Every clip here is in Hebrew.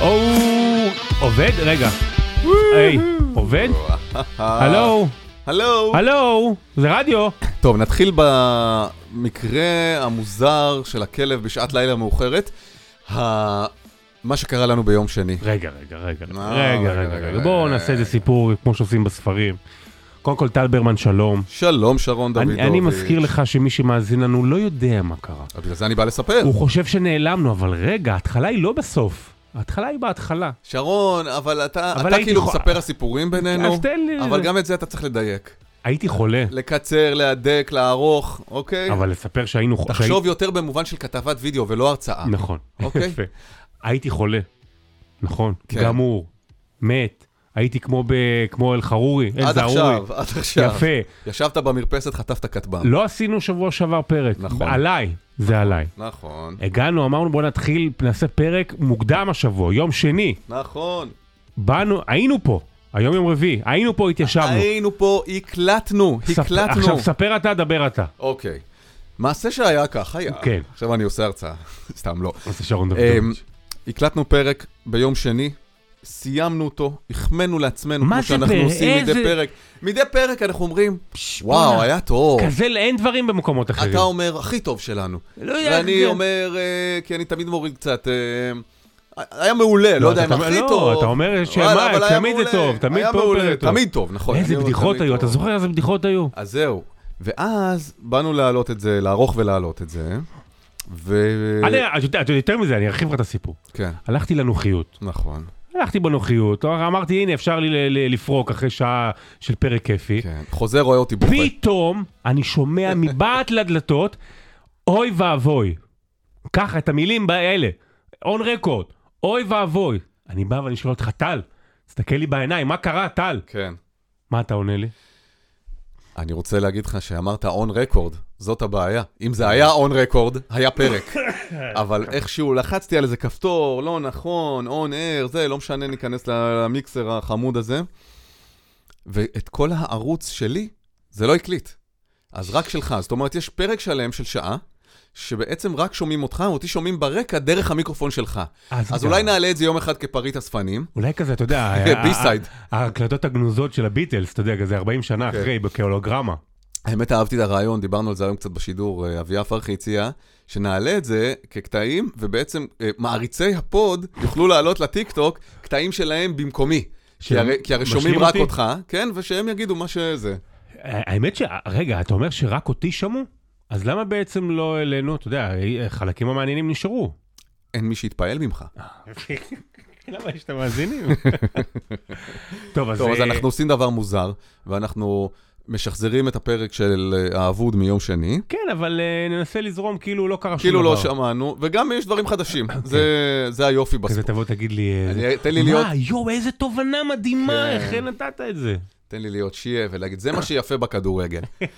או, עובד? רגע. היי, עובד? הלו? הלו. הלו? זה רדיו? טוב, נתחיל במקרה המוזר של הכלב בשעת לילה מאוחרת. מה שקרה לנו ביום שני. רגע, רגע, רגע, מה? רגע, רגע, רגע. בואו. נעשה איזה סיפור כמו שעושים בספרים. קודם כל, טל ברמן, שלום. שלום, שרון דוידוביץ'. אני אני מזכיר לך שמי שמאזין לנו לא יודע מה קרה. בגלל זה אני בא לספר. הוא חושב שנעלמנו, אבל רגע, ההתחלה היא לא בסוף. ההתחלה היא בהתחלה. שרון, אבל אתה אבל אתה כאילו חו- מספר הסיפורים בינינו, אז תן לי... אבל גם את זה אתה צריך לדייק. הייתי חולה, לקצר, להדק, לערוך, אוקיי? אבל לספר שהיינו... תחשוב יותר במובן של כתבת וידאו ולא הרצאה. שהי- נכון. אוקיי. יפה. הייתי חולה. נכון. כן. גמור. מת. הייתי כמו ב... כמו אל-חרורי. עד אל-זערורי. עכשיו, עד עכשיו. יפה. ישבת במרפסת, חטפת כטב"ם. לא עשינו שבוע שעבר פרק. נכון. עליי. זה עליי. נכון, הגענו, אמרנו בוא נתחיל, נעשה פרק מוקדם השבוע, יום שני. נכון. באנו, היינו פה. היום יום רביעי. היינו פה, התיישבנו. היינו פה, הקלטנו, ספ- הקלטנו. עכשיו ספר אתה, דבר אתה. אוקיי. מעשה שהיה כך, היה. כן. עכשיו אני עושה הרצאה, סתם לא. זה שרון אמ, דודוביץ'. הקלטנו פרק ביום שני, סיימנו אותו, החמאנו לעצמנו, כמו שאנחנו פרק? עושים מדי פרק. מדי פרק אנחנו אומרים. וואו, היה טוב. כזה אין דברים במקומות אחרים. אתה אומר, הכי טוב שלנו. לא ואני זה- אומר, אה, כי אני תמיד מוריד קצת, אה, היה מעולה, לא יודע אם הכי לא, טוב. אתה אומר שמה, תמיד זה. טוב, תמיד טוב. תמיד טוב, נכון. איזה בדיחות היו. אתה זוכר איזה בדיחות היו? אז זהו. ואז באנו להעלות את זה, לערוך ולהעלות את זה, ו... אני- יותר מזה, אני ארחיב לך את הסיפור. כן, הלכתי לנוחיות. נכון. הלכתי בנוחיות, אמרתי, הנה, אפשר לי לפרוק אחרי שעה של פרק כיפי. כן. חוזר רואה אותי בוכה. פתאום אני שומע מבעט לדלתות, אוי ואבוי. ככה, את המילים האלה, און רקורד, אוי ואבוי. אני בא ואני שואל אותך, טל, תסתכל לי בעיניים, מה קרה, טל? כן. מה אתה עונה לי? אני רוצה להגיד לך שאמרת און רקורד, זאת הבעיה. אם זה היה און רקורד, היה פרק. אבל איכשהו לחצתי על איזה כפתור, לא נכון, און אר, זה, לא משנה, ניכנס למיקסר החמוד הזה. ואת כל הערוץ שלי, זה לא הקליט. אז רק שלך. זאת אומרת, יש פרק שלם של שעה, שבעצם רק שומעים אותך, אותי שומעים ברקע דרך המיקרופון שלך. אז גם- אולי נעלה את זה יום אחד כפריט אספנים. אולי כזה, אתה יודע, בי-סייד. ההקלטות הגנוזות של הביטלס, אתה יודע, כזה 40 שנה כן. אחרי, כהולוגרמה. האמת, אהבתי את הרעיון, דיברנו על זה היום קצת בשידור, אה, אביה פרחי הציע, שנעלה את זה כקטעים, ובעצם אה, מעריצי הפוד יוכלו לעלות לטיקטוק קטעים שלהם במקומי. כי הרי, כי הרי משלים שומעים רק אותי? אותך, כן, ושהם יגידו מה שזה. האמת ש... רגע, אתה אומר שרק אותי שמעו? אז למה בעצם לא העלינו, אתה יודע, חלקים המעניינים נשארו. אין מי שיתפעל ממך. למה יש את המאזינים? טוב, אז... טוב, אז אה, אנחנו עושים דבר מוזר, ואנחנו משחזרים את הפרק של אה, האבוד מיום שני. כן, אבל אה, ננסה לזרום כאילו לא קרה שום דבר. כאילו לא שמענו, וגם יש דברים חדשים. זה, זה היופי כזה בספורט. תבוא תגיד לי... אה, אני- תן לי להיות- מה, יואו, איזה תובנה מדהימה, כן. איך נתת את זה? תן לי להיות שיהיה ולהגיד, זה מה שיפה בכדורגל.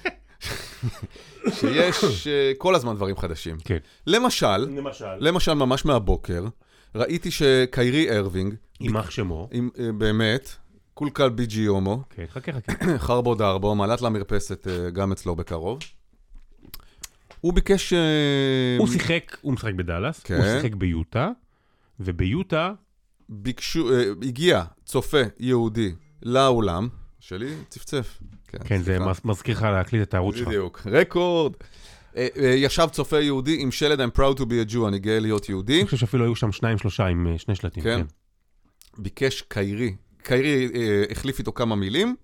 שיש אה, כל הזמן דברים חדשים. כן. למשל, למשל. למשל ממש מהבוקר, ראיתי שקיירי ארווינג, יימח שמו. עם, באמת, קולקל ביג'י הומו, כן, חכה, חכה. חרבו דרבו, מעלת למרפסת אה, גם אצלו בקרוב. הוא ביקש... אה, הוא שיחק, הוא משחק בדאלאס, כן. הוא שיחק ביוטה, וביוטה, ביקשו, אה, הגיע צופה יהודי לאולם, שלי צפצף. כן, זה סליחה. מז- מזכיר לך להקליט את הערוץ שלך. בדיוק, רקורד. ישב צופה יהודי עם שלט I'm proud to be a Jew, אני גאה להיות יהודי. אני חושב שאפילו היו שם שניים, שלושה עם שני שלטים. כן. כן. ביקש קיירי, קיירי אה, החליף איתו כמה מילים,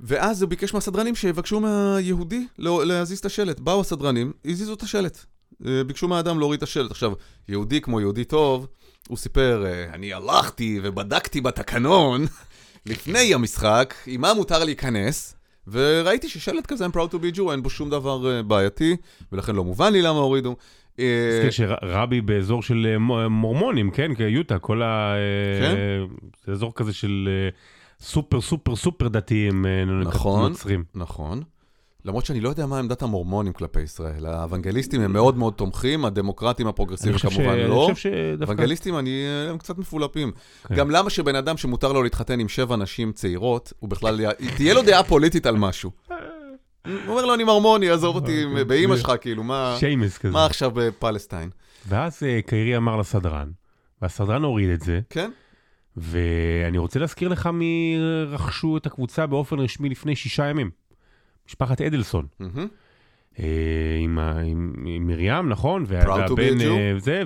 ואז הוא ביקש מהסדרנים שיבקשו מהיהודי לא- להזיז את השלט. באו הסדרנים, הזיזו את השלט. אה, ביקשו מהאדם להוריד את השלט. עכשיו, יהודי כמו יהודי טוב, הוא סיפר, אה, אני הלכתי ובדקתי בתקנון לפני המשחק, עם מה מותר להיכנס, וראיתי ששלט כזה, I'm proud to be Jew, אין בו שום דבר אה, בעייתי, ולכן לא מובן לי למה הורידו. אה, תזכיר שרבי באזור של אה, מורמונים, כן, כיוטה, כל ה... אה, כן. זה אזור כזה של סופר סופר סופר דתיים אה, נכון. נוצרים. נכון. למרות שאני לא יודע מה עמדת המורמונים כלפי ישראל. האוונגליסטים הם מאוד מאוד תומכים, הדמוקרטים אני הפרוגרסיביים ש- כמובן אני לא. חושב שדווקא... אוונגליסטים אני, הם קצת מפולפים. כן. גם למה שבן אדם שמותר לו להתחתן עם שבע נשים צעירות, הוא בכלל, תהיה לו דעה פוליטית על משהו. הוא אומר לו, אני מרמוני, עזוב אותי עם- באימא שלך, כאילו, מה שיימס כזה. מה עכשיו בפלסטיין? ואז אה, קיירי אמר לסדרן, והסדרן הוריד את זה, כן? ואני רוצה להזכיר לך מי רכשו את הקבוצה באופן רשמי לפני שישה ימים. משפחת אדלסון. אה, עם, עם, עם מרים, נכון? והבן. אה, זה,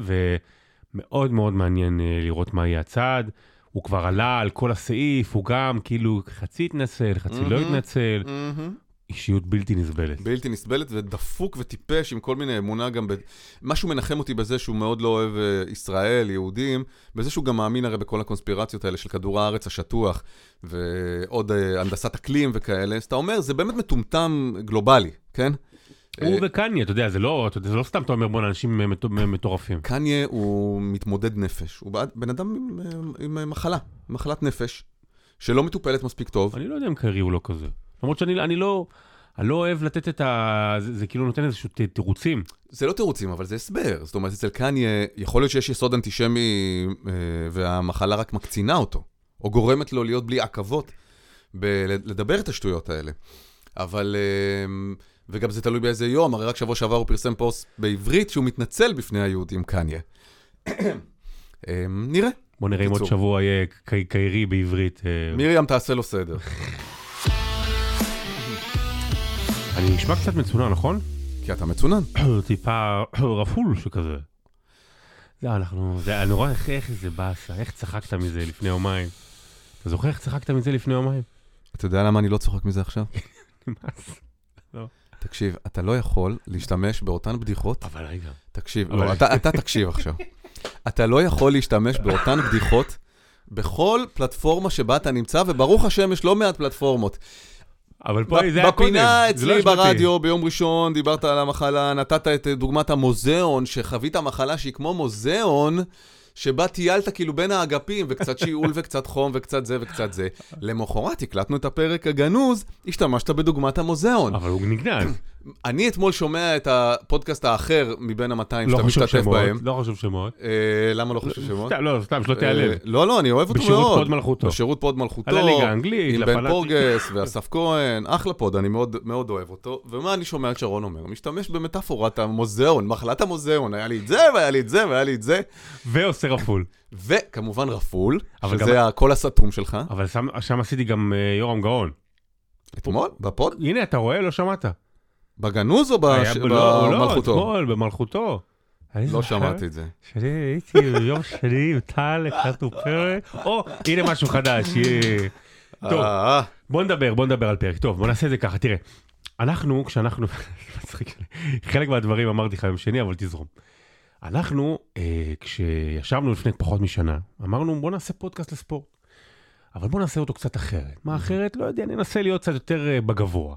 ומאוד מאוד מעניין אה, לראות מה יהיה הצעד. הוא כבר עלה על כל הסעיף, הוא גם כאילו חצי התנצל, חצי לא מהמם. התנצל. מהמם. אישיות בלתי נסבלת. בלתי נסבלת ודפוק וטיפש עם כל מיני אמונה גם ב... משהו מנחם אותי בזה שהוא מאוד לא אוהב אה, ישראל, יהודים, בזה שהוא גם מאמין הרי בכל הקונספירציות האלה של כדור הארץ השטוח ועוד אה, הנדסת אקלים וכאלה, אז אתה אומר, זה באמת מטומטם גלובלי, כן? הוא אה, וקניה, אתה יודע, זה לא, אתה יודע, זה לא סתם אתה אומר בואנה, אנשים מטו- מטורפים. קניה הוא מתמודד נפש, הוא בעד- בן אדם עם, עם מחלה, מחלת נפש, שלא מטופלת מספיק טוב. אני לא יודע אם קרי הוא לא כזה. למרות שאני אני לא, אני לא אוהב לתת את ה... זה, זה כאילו נותן איזשהו תירוצים. זה לא תירוצים, אבל זה הסבר. זאת אומרת, אצל קניה, יכול להיות שיש יסוד אנטישמי אה, והמחלה רק מקצינה אותו, או גורמת לו להיות בלי עכבות בלדבר את השטויות האלה. אבל, אה, וגם זה תלוי באיזה יום, הרי רק שבוע שעבר הוא פרסם פוסט בעברית שהוא מתנצל בפני היהודים, קניה. אה, נראה. בוא נראה אם עוד. שבוע יהיה קי- קיירי בעברית. אה, מרים, תעשה לו סדר. אני נשמע קצת מצונן, נכון? כי אתה מצונן. טיפה רפול שכזה. זה אנחנו, זה, אני רואה איך, איך זה באסה, איך צחקת מזה לפני יומיים. אתה זוכר איך צחקת מזה לפני יומיים? אתה יודע למה אני לא צוחק מזה עכשיו? נמאס. תקשיב, אתה לא יכול להשתמש באותן בדיחות אבל רגע. תקשיב, לא, אתה, אתה תקשיב עכשיו. אתה לא יכול להשתמש באותן בדיחות בכל פלטפורמה שבה אתה נמצא, וברוך השם יש לא מעט פלטפורמות. אבל פה זה היה קודם. בפינה לא אצלי אשמתי. ברדיו ביום ראשון דיברת על המחלה, נתת את דוגמת המוזיאון, שחווית מחלה שהיא כמו מוזיאון, שבה טיילת כאילו בין האגפים, וקצת שיעול וקצת חום וקצת זה וקצת זה. למחרת הקלטנו את הפרק הגנוז, השתמשת בדוגמת המוזיאון. אבל הוא נגנז. אני אתמול שומע את הפודקאסט האחר מבין ה-200 לא שאתה חשוב משתתף שמות. בהם. לא חשוב שמות. אה, למה לא חשוב שמות? סתם, לא, סתם, שלא תיעלב. אה, לא, לא, אני אוהב אותו מאוד. בשירות פוד מלכותו. בשירות פוד מלכותו. על הליגה האנגלית, עם בן. פורגס ואסף כהן, אחלה פוד, אני מאוד, אוהב אותו. ומה אני שומע את שרון אומר? משתמש במטאפורת המוזיאון, מחלת המוזיאון, היה לי את זה, והיה לי את זה, והיה לי את זה. ועושה רפול. וכמובן רפול, שזה הקול הסתום שלך. אבל שם- שם עשיתי גם אה, יורם גאון. אתמול? בפוד? הנה, אתה רואה? לא שמעת. בגנוז או בש- ב- לא, לא, במלכותו? אתמול, במלכותו. לא שמעתי את זה. שאני הייתי ביום שני עם טל, הקלטנו פרק. או, הנה משהו חדש. יהיה. טוב. אה, בוא נדבר, בוא נדבר על פרק. טוב, בוא נעשה את זה ככה, תראה. אנחנו, כשאנחנו, חלק מהדברים אמרתי לך יום שני, אבל תזרום. אנחנו, אה, כשישבנו לפני פחות משנה, אמרנו בוא נעשה פודקאסט לספורט. אבל בוא נעשה אותו קצת אחרת. מה אחרת? לא יודע, ננסה להיות קצת יותר אה, בגבוה.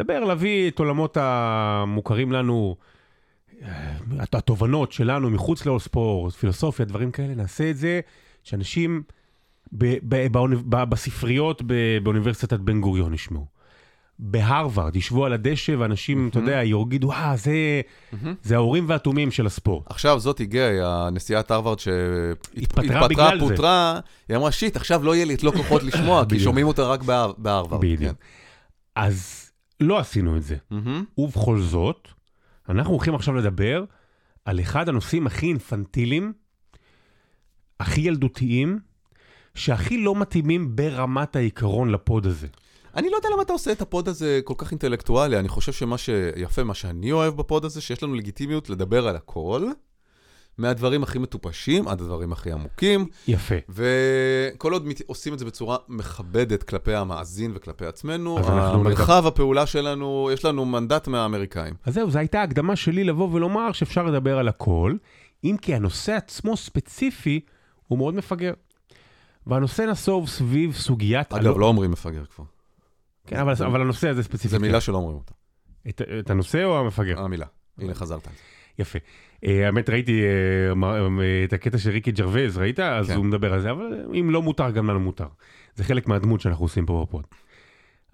נדבר, להביא את עולמות המוכרים לנו, אה, הת- התובנות שלנו מחוץ לספורט, פילוסופיה, דברים כאלה, נעשה את זה, שאנשים ב- ב- ב- בספריות באוניברסיטת בן גוריון ישמעו. בהרווארד ישבו על הדשא ואנשים, אתה יודע, יגידו, אה, זה, זה האורים והתומים של הספורט. עכשיו זאתי גיי, הנשיאת הרווארד התפטרה בגלל זה. פוטרה, היא אמרה, שיט, עכשיו לא יהיה לי את לא כוחות לשמוע, כי. שומעים אותה רק בהר- בהרווארד. בדיוק. אז לא עשינו את זה. מהמם. ובכל זאת, אנחנו הולכים עכשיו לדבר על אחד הנושאים הכי אינפנטיליים, הכי ילדותיים, שהכי לא מתאימים ברמת העיקרון לפוד הזה. אני לא יודע למה אתה עושה את הפוד הזה כל כך אינטלקטואלי, אני חושב שמה שיפה, מה שאני אוהב בפוד הזה, שיש לנו לגיטימיות לדבר על הכל, מהדברים הכי מטופשים עד הדברים הכי עמוקים, יפה. וכל עוד עושים את זה בצורה מכבדת כלפי המאזין וכלפי עצמנו, המרחב הפעולה שלנו, יש לנו מנדט מהאמריקאים. אז זהו, זו הייתה הקדמה שלי לבוא ולומר שאפשר לדבר על הכל, אם כי הנושא עצמו ספציפי הוא מאוד מפגר. והנושא נסוב סביב סוגיית... אגב, לא אומרים מפגר כבר. כן, אבל, אבל הנושא הזה ספציפי. זו מילה שלא אומרים אותה, את, את הנושא או המפגר? המילה. הנה, חזרת על זה. יפה. אה, האמת, ראיתי אה, אה, את הקטע של ריקי ג'רווייז, ראית? אז כן. הוא מדבר על זה, אבל אם לא מותר, גם לנו מותר. זה חלק מהדמות שאנחנו עושים פה בפוד.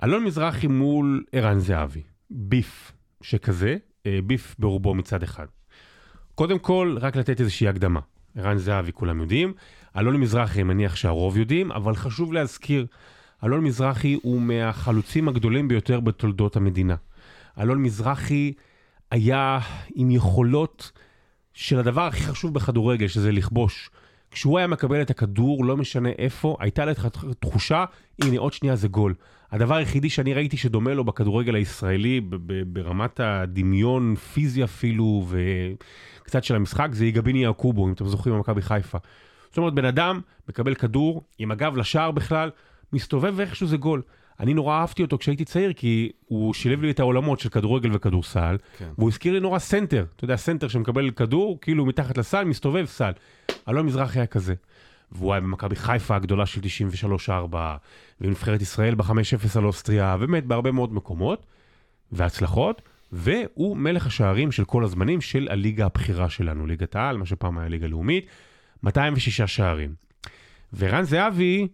אלון מזרחי מול ערן זהבי. beef שכזה, ביף ברובו מצד אחד. קודם כל, רק לתת איזושהי הקדמה. ערן זהבי כולם יודעים, אלון מזרחי, אני מניח שהרוב יודעים, אבל חשוב להזכיר, אלון מזרחי הוא מהחלוצים הגדולים ביותר בתולדות המדינה. אלון מזרחי היה עם יכולות של הדבר הכי חשוב בכדורגל, שזה לכבוש. כשהוא היה מקבל את הכדור, לא משנה איפה, הייתה לו תחושה, הנה עוד שנייה זה גול. הדבר היחידי שאני ראיתי שדומה לו בכדורגל הישראלי, ברמת הדמיון, פיזי אפילו, וקצת של המשחק, זה אייגבני יעקובו, אם אתם זוכרים, במכבי חיפה. זאת אומרת, בן אדם מקבל כדור, עם הגב לשער בכלל, מסתובב ואיכשהו זה גול. אני נורא אהבתי אותו כשהייתי צעיר, כי הוא שילב לי את העולמות של כדורגל וכדורסל, כן. והוא הזכיר לי נורא סנטר, אתה יודע, סנטר שמקבל כדור, כאילו מתחת לסל, מסתובב סל. אלון מזרחי היה כזה. והוא היה במכבי חיפה הגדולה של 93-4, ובנבחרת ישראל ב-5-0 על אוסטריה, באמת בהרבה מאוד מקומות, והצלחות, והוא מלך השערים של כל הזמנים של הליגה הבכירה שלנו, ליגת העל, מה שפעם היה ליגה לאומית, 206 שערים. ורן זהבי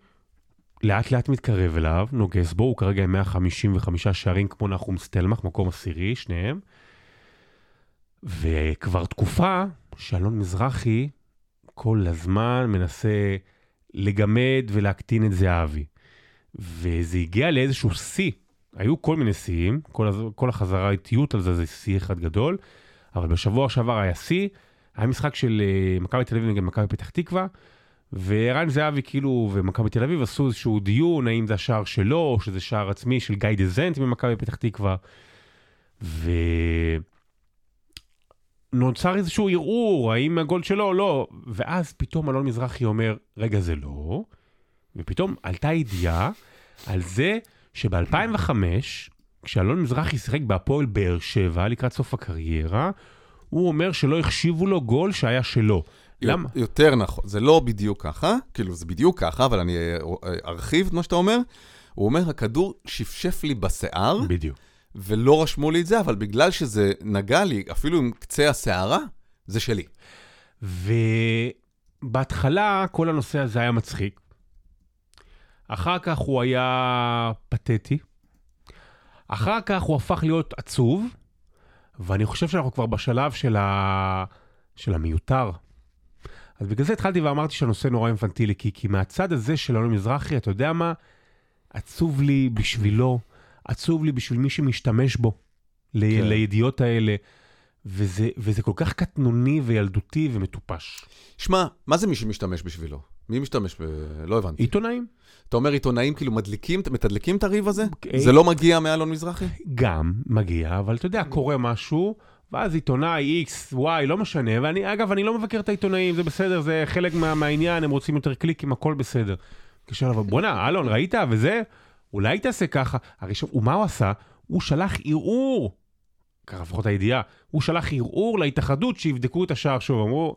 לאט לאט מתקרב אליו, נוגס בו, הוא כרגע עם 155 שערים כמו נחום סטלמך, מקום עשירי, שניהם. וכבר תקופה שאלון מזרחי כל הזמן מנסה לגמד ולהקטין את זהבי. וזה הגיע לאיזשהו שיא. היו כל מיני שיאים, כל, כל החזרה איטיות על זה זה שיא אחד גדול, אבל בשבוע שעבר היה שיא, היה משחק של uh, מכבי תל אביב נגד מכבי פתח תקווה, וערן זהבי כאילו ומכבי תל אביב עשו איזשהו דיון האם זה השער שלו או שזה שער עצמי של גיא דזנט ממכבי פתח תקווה. ונוצר איזשהו ערעור האם הגול שלו או לא ואז פתאום אלון מזרחי אומר רגע זה לא ופתאום עלתה ידיעה על זה שב-2005 כשאלון מזרחי שיחק בהפועל באר שבע לקראת סוף הקריירה הוא אומר שלא החשיבו לו גול שהיה שלו. למה? יותר נכון, זה לא בדיוק ככה, כאילו זה בדיוק ככה, אבל אני אה, ארחיב את מה שאתה אומר. הוא אומר, הכדור שפשף לי בשיער, בדיוק. ולא רשמו לי את זה, אבל בגלל שזה נגע לי, אפילו עם קצה השערה, זה שלי. ובהתחלה כל הנושא הזה היה מצחיק. אחר כך הוא היה פתטי. אחר כך הוא הפך להיות עצוב, ואני חושב שאנחנו כבר בשלב של, ה... של המיותר. אז בגלל זה התחלתי ואמרתי שהנושא נורא אינפנטילי, כי, כי מהצד הזה של אלון מזרחי, אתה יודע מה? עצוב לי בשבילו, עצוב לי בשביל מי שמשתמש בו, כן. ל- לידיעות האלה, וזה, וזה כל כך קטנוני וילדותי ומטופש. שמע, מה זה מי שמשתמש בשבילו? מי משתמש ב... לא הבנתי. עיתונאים. אתה אומר עיתונאים כאילו מדליקים, מתדלקים את הריב הזה? Okay. זה לא מגיע מאלון מזרחי? גם מגיע, אבל אתה יודע, קורה משהו, ואז עיתונאי X, Y, לא משנה, ואני, אגב, אני לא מבקר את העיתונאים, זה בסדר, זה חלק מה, מהעניין, הם רוצים יותר קליקים, הכל בסדר. קשה לבוא, בואנה, אלון, ראית? וזה, אולי תעשה ככה. הרי ש... ומה הוא עשה? הוא שלח ערעור, ככה לפחות הידיעה, הוא שלח ערעור להתאחדות שיבדקו את השער שוב, אמרו,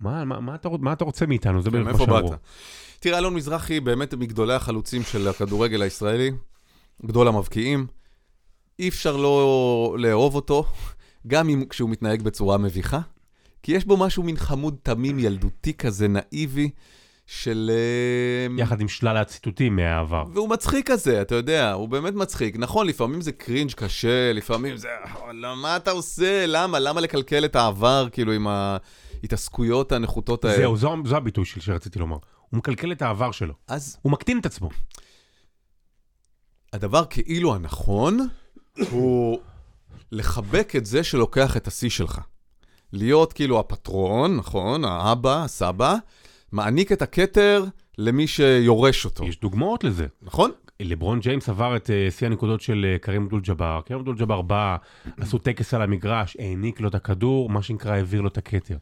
מה, מה, מה, אתה, מה אתה רוצה מאיתנו? זה בערך מה שאמרו. תראה, אלון מזרחי באמת מגדולי החלוצים של הכדורגל הישראלי, גדול המבקיעים. אי אפשר לא לאהוב אותו. גם אם כשהוא מתנהג בצורה מביכה, כי יש בו משהו מין חמוד תמים ילדותי כזה, נאיבי, של... אה, יחד עם שלל הציטוטים מהעבר. והוא מצחיק כזה, אתה יודע, הוא באמת מצחיק. נכון, לפעמים זה קרינג' קשה, לפעמים זה... מה אתה עושה? למה? למה לקלקל את העבר, כאילו, עם ההתעסקויות הנחותות האלה? זהו, זו, זו הביטוי שרציתי לומר. הוא מקלקל את העבר שלו. אז... הוא מקטין את עצמו. הדבר כאילו הנכון הוא לחבק את זה שלוקח את השיא שלך. להיות כאילו הפטרון, נכון, האבא, הסבא, מעניק את הכתר למי שיורש אותו. יש דוגמאות לזה. נכון. לברון ג'יימס עבר את uh, שיא הנקודות של uh, קרים אבדול ג'אבר. קרים אבדול ג'אבר בא, עשו טקס על המגרש, העניק לו את הכדור, מה שנקרא העביר לו את הכתר.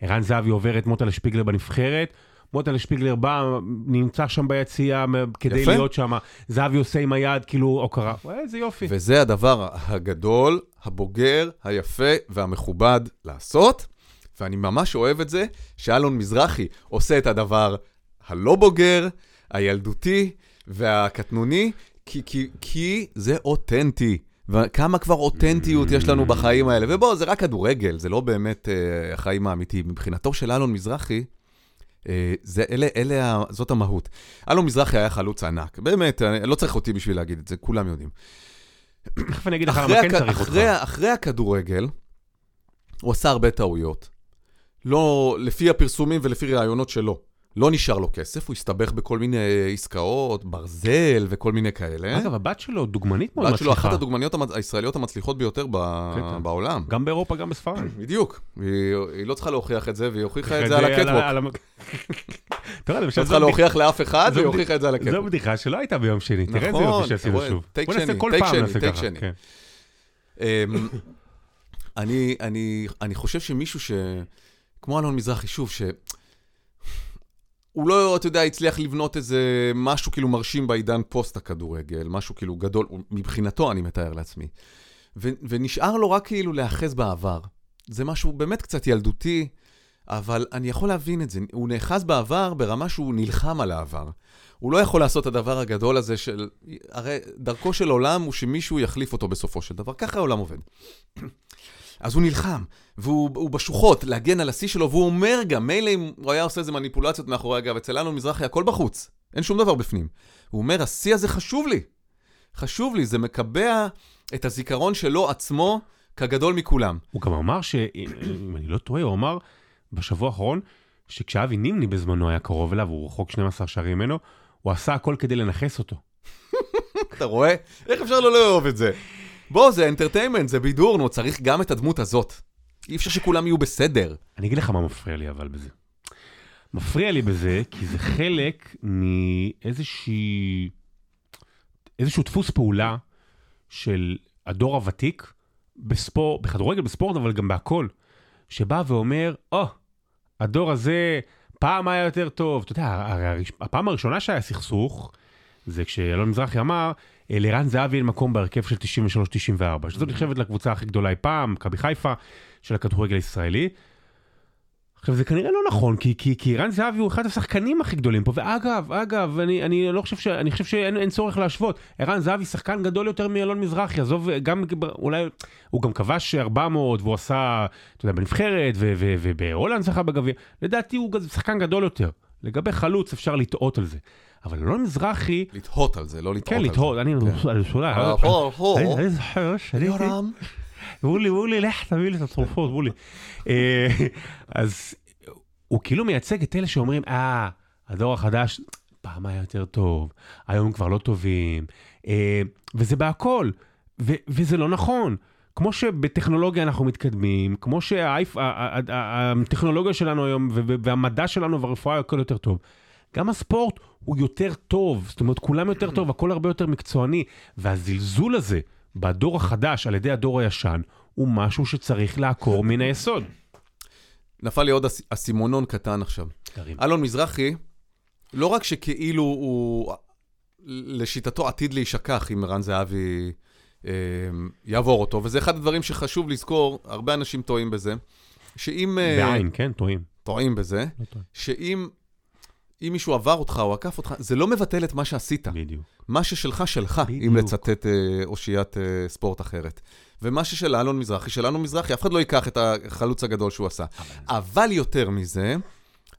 ערן זהבי עובר את מוטה לשפיגלר בנבחרת, מוטל שפיגלר בא, נמצא שם ביציאה כדי יפה. להיות שם, זהבי עושה עם היד, כאילו הוקרה, איזה יופי. וזה הדבר הגדול, הבוגר, היפה והמכובד לעשות, ואני ממש אוהב את זה שאלון מזרחי עושה את הדבר הלא בוגר, הילדותי והקטנוני, כי, כי, כי זה אותנטי. וכמה כבר אותנטיות יש לנו בחיים האלה. ובוא, זה רק כדורגל, זה לא באמת uh, החיים האמיתיים. מבחינתו של אלון מזרחי, אה, זה, אלה, אלה, זאת המהות. אלו מזרחי היה חלוץ ענק, באמת, אני לא צריך אותי בשביל להגיד את זה, כולם יודעים. תכף אני אגיד לך למה כן צריך אותך. אחרי הכדורגל, הוא עשה הרבה טעויות. לא, לפי הפרסומים ולפי ראיונות שלו. לא נשאר לו כסף, הוא הסתבך בכל מיני עסקאות, ברזל וכל מיני כאלה. אגב, הבת שלו דוגמנית מאוד הבת שלו מצליחה. אחת הדוגמניות הישראליות המצליחות ביותר ב-. בעולם. גם באירופה, גם בספרד. בדיוק. היא היא לא צריכה להוכיח את זה, והיא הוכיחה את זה על הקטווק. רואה, למשל, לא זו צריכה להוכיח לאף אחד, זו והיא הוכיחה את זה על זו הקטווק. בדיחה שלא הייתה ביום שני, תראה איזה נכון, יופי שעשינו שוב. בוא נעשה כל פעם נעשה ככה. כן. אמ, אני, חושב שמישהו ש... כמו אלון מזרחי, שוב. הוא לא, אתה יודע, הצליח לבנות איזה משהו כאילו מרשים בעידן פוסט הכדורגל, משהו כאילו גדול, מבחינתו אני מתאר לעצמי. ו- ונשאר לו רק כאילו להיאחז בעבר. זה משהו באמת קצת ילדותי, אבל אני יכול להבין את זה. הוא נאחז בעבר ברמה שהוא נלחם על העבר. הוא לא יכול לעשות את הדבר הגדול הזה של... הרי דרכו של עולם הוא שמישהו יחליף אותו בסופו של דבר. ככה העולם עובד. אז הוא נלחם, והוא הוא בשוחות, להגן על השיא שלו, והוא אומר גם, מילא אם הוא היה עושה איזה מניפולציות מאחורי הגב, אצל אלון מזרחי הכל בחוץ, אין שום דבר בפנים. הוא אומר, השיא הזה חשוב לי. חשוב לי, זה מקבע את הזיכרון שלו עצמו כגדול מכולם. הוא גם אמר ש... אם אני לא טועה, הוא אמר בשבוע האחרון, שכשאבי נימני בזמנו היה קרוב אליו, הוא רחוק 12 שערים ממנו, הוא עשה הכל כדי לנכס אותו. אתה רואה? איך אפשר לא לאהוב את זה? בוא, זה אנטרטיימנט, זה בידור, נו, צריך גם את הדמות הזאת. אי אפשר שכולם יהיו בסדר. אני אגיד לך מה מפריע לי אבל בזה. מפריע לי בזה כי זה חלק מאיזושהי... איזשהו דפוס פעולה של הדור הוותיק בספורט, בכדורגל, בספורט, אבל גם בהכל, שבא ואומר, או, oh, הדור הזה פעם היה יותר טוב. אתה יודע, הפעם הראשונה שהיה סכסוך, זה כשאלון מזרחי אמר, "אה, לערן זהבי אין מקום בהרכב של 93-94, שזאת נחשבת לקבוצה הכי גדולה אי פעם, מכבי חיפה, של הכדורגל הישראלי. עכשיו זה כנראה לא נכון, כי, כי, כי ערן זהבי הוא אחד השחקנים הכי גדולים פה, ואגב, אגב, אני, אני לא חושב ש... אני חושב שאין אין צורך להשוות. ערן זהבי שחקן גדול יותר מאלון מזרחי, עזוב, גם אולי, הוא גם כבש 400 והוא עשה, אתה יודע, בנבחרת, ובהולנד זכה בגביע, לדעתי הוא שחקן גדול יותר. לגבי חלוץ אפשר לטעות על זה. אבל אלון מזרחי, לתהות על זה, לא לטעות כן, על זה. לטעות, אני אני שואל, אה, הו, הו. אני זוכר שהייתי... יורם. אמרו לי, אמרו לי, לך תביא לי את התרופות, אמרו לי. אה, אז הוא כאילו מייצג את אלה שאומרים, אה, הדור החדש, פעם היה יותר טוב, היום כבר לא טובים, אה, וזה בהכל, וזה לא נכון. כמו שבטכנולוגיה אנחנו מתקדמים, כמו שהטכנולוגיה שלנו היום, והמדע שלנו והרפואה הכל יותר טוב. גם הספורט הוא יותר טוב, זאת אומרת, כולם יותר טוב, הכל הרבה יותר מקצועני, והזלזול הזה בדור החדש על ידי הדור הישן, הוא משהו שצריך לעקור מן היסוד. נפל לי עוד אס- אסימונון קטן עכשיו. אלון מזרחי, לא רק שכאילו הוא, לשיטתו עתיד להישכח אם ערן זהבי אה, יעבור אותו, וזה אחד הדברים שחשוב לזכור, הרבה אנשים טועים בזה, שאם... אה, בעין, כן, טועים. טועים בזה, לא טועים. שאם אם מישהו עבר אותך או עקף אותך, זה לא מבטל את מה שעשית. בדיוק. מה ששלך, שלך, אם בדיוק. לצטט אה, אושיית אה, ספורט אחרת. ומה ששל אלון מזרחי, של אלון מזרחי, אף אחד לא ייקח את החלוץ הגדול שהוא עשה. אבל יותר מזה,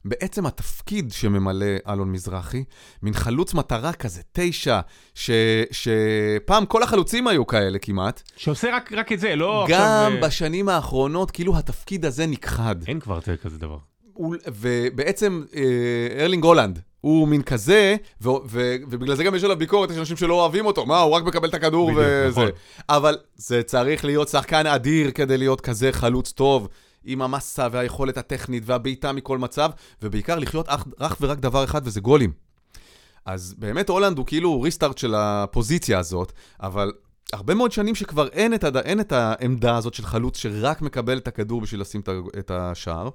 בעצם התפקיד שממלא אלון מזרחי, מין חלוץ מטרה כזה, תשע, ש, שפעם כל החלוצים היו כאלה כמעט, שעושה רק, רק את זה, לא גם עכשיו... אה, בשנים האחרונות, כאילו התפקיד הזה נכחד. אין כבר כזה דבר. ובעצם אה, ארלינג הולנד, הוא מין כזה, ו- ו- ובגלל זה גם יש עליו ביקורת, יש אנשים שלא אוהבים אותו, מה, הוא רק מקבל את הכדור בדיוק, וזה. נכון. אבל זה צריך להיות שחקן אדיר כדי להיות כזה חלוץ טוב, עם המסה והיכולת הטכנית והבעיטה מכל מצב, ובעיקר לחיות אך, אך ורק דבר אחד, וזה גולים. אז באמת הולנד הוא כאילו ריסטארט של הפוזיציה הזאת, אבל הרבה מאוד שנים שכבר אין את, הד... אין את העמדה הזאת של חלוץ שרק מקבל את הכדור בשביל לשים את השער.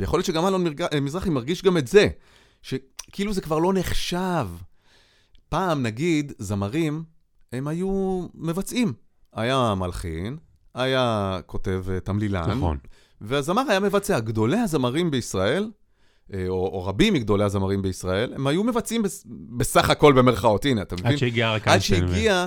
ויכול להיות שגם אלון מרג... מזרחי מרגיש גם את זה, שכאילו זה כבר לא נחשב. פעם, נגיד, זמרים, הם היו מבצעים. היה מלחין, היה כותב אה, תמלילן, נכון. והזמר היה מבצע. גדולי הזמרים בישראל, אה, או, או רבים מגדולי הזמרים בישראל, הם היו מבצעים בס... בסך הכל במרכאות, הנה, אתה מבין? עד שהגיע אריק עד שהגיע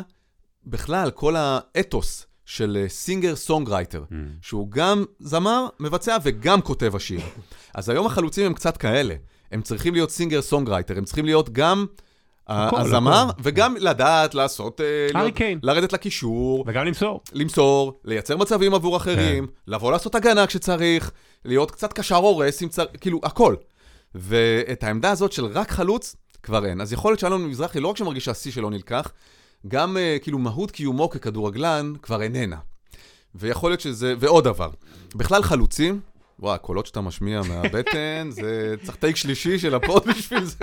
בכלל כל האתוס של singer songwriter, אממ. שהוא גם זמר, מבצע וגם כותב השיר. אז היום החלוצים הם קצת כאלה. הם צריכים להיות singer songwriter, הם צריכים להיות גם ה- הכל, הזמר. וגם לדעת לעשות... אה, הארי להיות- קיין. לרדת לקישור, וגם למסור. למסור, לייצר מצבים עבור אחרים, כן. לבוא לעשות הגנה כשצריך, להיות קצת קשר הורס, כאילו, הכל. ואת העמדה הזאת של רק חלוץ, כבר אין. אז יכול להיות שאלון מזרחי, לא רק שמרגיש שהשיא שלו נלקח, גם אה, כאילו מהות קיומו ככדורגלן כבר איננה. ויכול להיות שזה, ועוד דבר, בכלל חלוצים, וואי, הקולות שאתה משמיע מהבטן, זה צריך טייק שלישי של הפוד בשביל זה.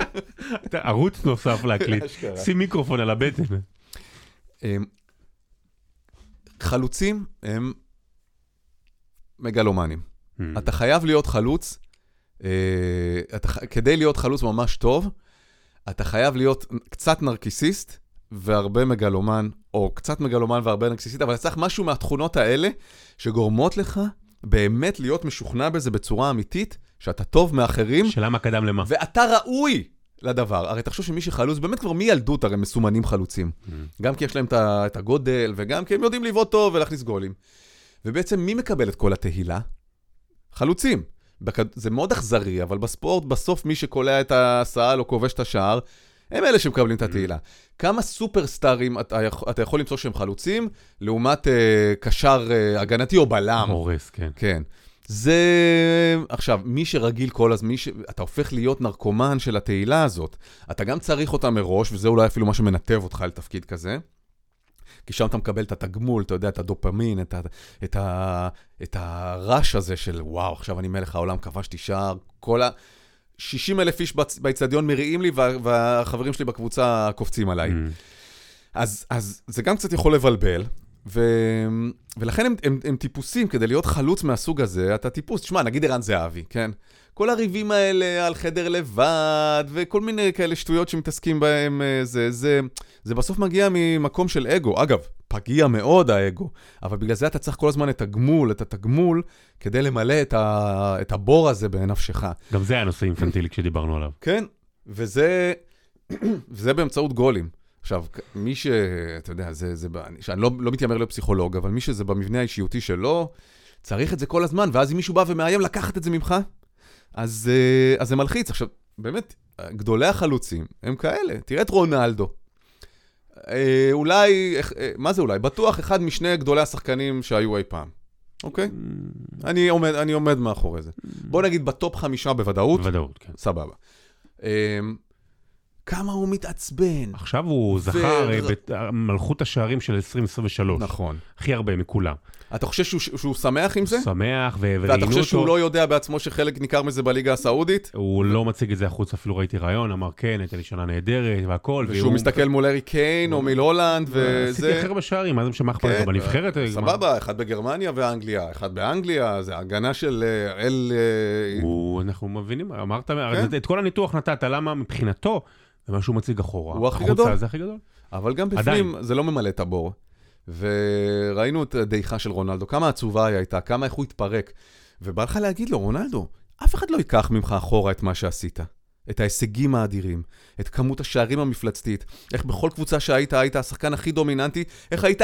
ערוץ נוסף להקליט. שים מיקרופון על הבטן. הם- חלוצים הם מגלומנים. Hmm. אתה חייב להיות חלוץ, אה, כדי להיות חלוץ ממש טוב, אתה חייב להיות קצת נרקיסיסט והרבה מגלומן, או קצת מגלומן והרבה נרקיסיסט, אבל צריך משהו מהתכונות האלה שגורמות לך באמת להיות משוכנע בזה בצורה אמיתית, שאתה טוב מאחרים, שאלה מה קדם למה. ואתה ראוי לדבר. הרי תחשוב שמי שחלוץ, באמת כבר מילדות הרי מסומנים חלוצים. גם כי יש להם את הגודל, וגם כי הם יודעים לבעוט טוב ולהכניס גולים. ובעצם מי מקבל את כל התהילה? חלוצים. זה מאוד אכזרי, אבל בספורט בסוף מי שקולע את הסל או כובש את השער, הם אלה שמקבלים את התהילה. כמה סופרסטארים אתה, אתה יכול למצוא שהם חלוצים, לעומת אה, קשר אה, הגנתי או בלם? הורס, כן. כן. זה... עכשיו, מי שרגיל כל הזמן, ש... אתה הופך להיות נרקומן של התהילה הזאת. אתה גם צריך אותה מראש, וזה אולי אפילו מה שמנתב אותך לתפקיד כזה. כי שם אתה מקבל את התגמול, אתה יודע, את הדופמין, את, ה... את, ה... את הרעש הזה של וואו, עכשיו אני מלך העולם, כבשתי שער, כל ה... 60 אלף איש באיצטדיון מריעים לי, וה... והחברים שלי בקבוצה קופצים עליי. Hmm. אז, אז זה גם קצת יכול לבלבל, ו... ולכן הם, הם, הם טיפוסים, כדי להיות חלוץ מהסוג הזה, אתה טיפוס, תשמע, נגיד ערן זהבי, כן? כל הריבים האלה על חדר לבד, וכל מיני כאלה שטויות שמתעסקים בהם, אה, זה, זה, זה בסוף מגיע ממקום של אגו. אגב, פגיע מאוד האגו, אבל בגלל זה אתה צריך כל הזמן את הגמול, את התגמול, כדי למלא את, ה... את הבור הזה בנפשך. גם זה היה נושא אינפנטילי כשדיברנו עליו. כן, וזה, וזה באמצעות גולים. עכשיו, מי ש... אתה יודע, זה... זה אני, שאני לא, לא מתיימר להיות פסיכולוג, אבל מי שזה במבנה האישיותי שלו, צריך את זה כל הזמן, ואז אם מישהו בא ומאיים לקחת את זה ממך, אז, אה, אז זה מלחיץ. עכשיו, באמת, גדולי החלוצים הם כאלה. תראה את רונלדו. אה, אולי, אה, מה זה אולי? בטוח אחד משני גדולי השחקנים שהיו אי פעם, אוקיי? אני עומד, אני עומד מאחורי זה. בוא נגיד בטופ חמישה בוודאות, בוודאות, כן. סבבה. כמה הוא מתעצבן. עכשיו הוא זכר אה, במלכות השערים של 2023. נכון. הכי הרבה מכולם. אתה חושב שהוא, שהוא שמח עם זה? שמח ו- וראיינו ואתה אותו. חושב שהוא לא יודע בעצמו שחלק ניכר מזה בליגה הסעודית? הוא לא מציג את זה החוץ, אפילו ראיתי ראיון, אמר כן, הייתה לי שנה נהדרת והכל. ושהוא מסתכל מול ארי קיין או מיל הולנד עשיתי וזה... הכי הרבה שערים, מה זה משנה, מה אכפת לך כן, בנבחרת? אה? סבבה, אחד בגרמניה ואנגליה, אחד באנגליה, זה הגנה של אה, אל... אה, הוא, אנחנו מבינים, אמרת, כן. את כל הניתוח נתת, למה מבחינתו, זה מה שהוא מציג אחורה. הוא הכי החוצה גדול. זה הכי גדול. אבל גם בפנים עדיין. זה לא ממלא את הבור. וראינו את הדעיכה של רונלדו, כמה עצובה היא הייתה, כמה איך הוא התפרק. ובא לך להגיד לו, רונלדו, אף אחד לא ייקח ממך אחורה את מה שעשית. את ההישגים האדירים, את כמות השערים המפלצתית, איך בכל קבוצה שהיית, היית השחקן הכי דומיננטי, איך היית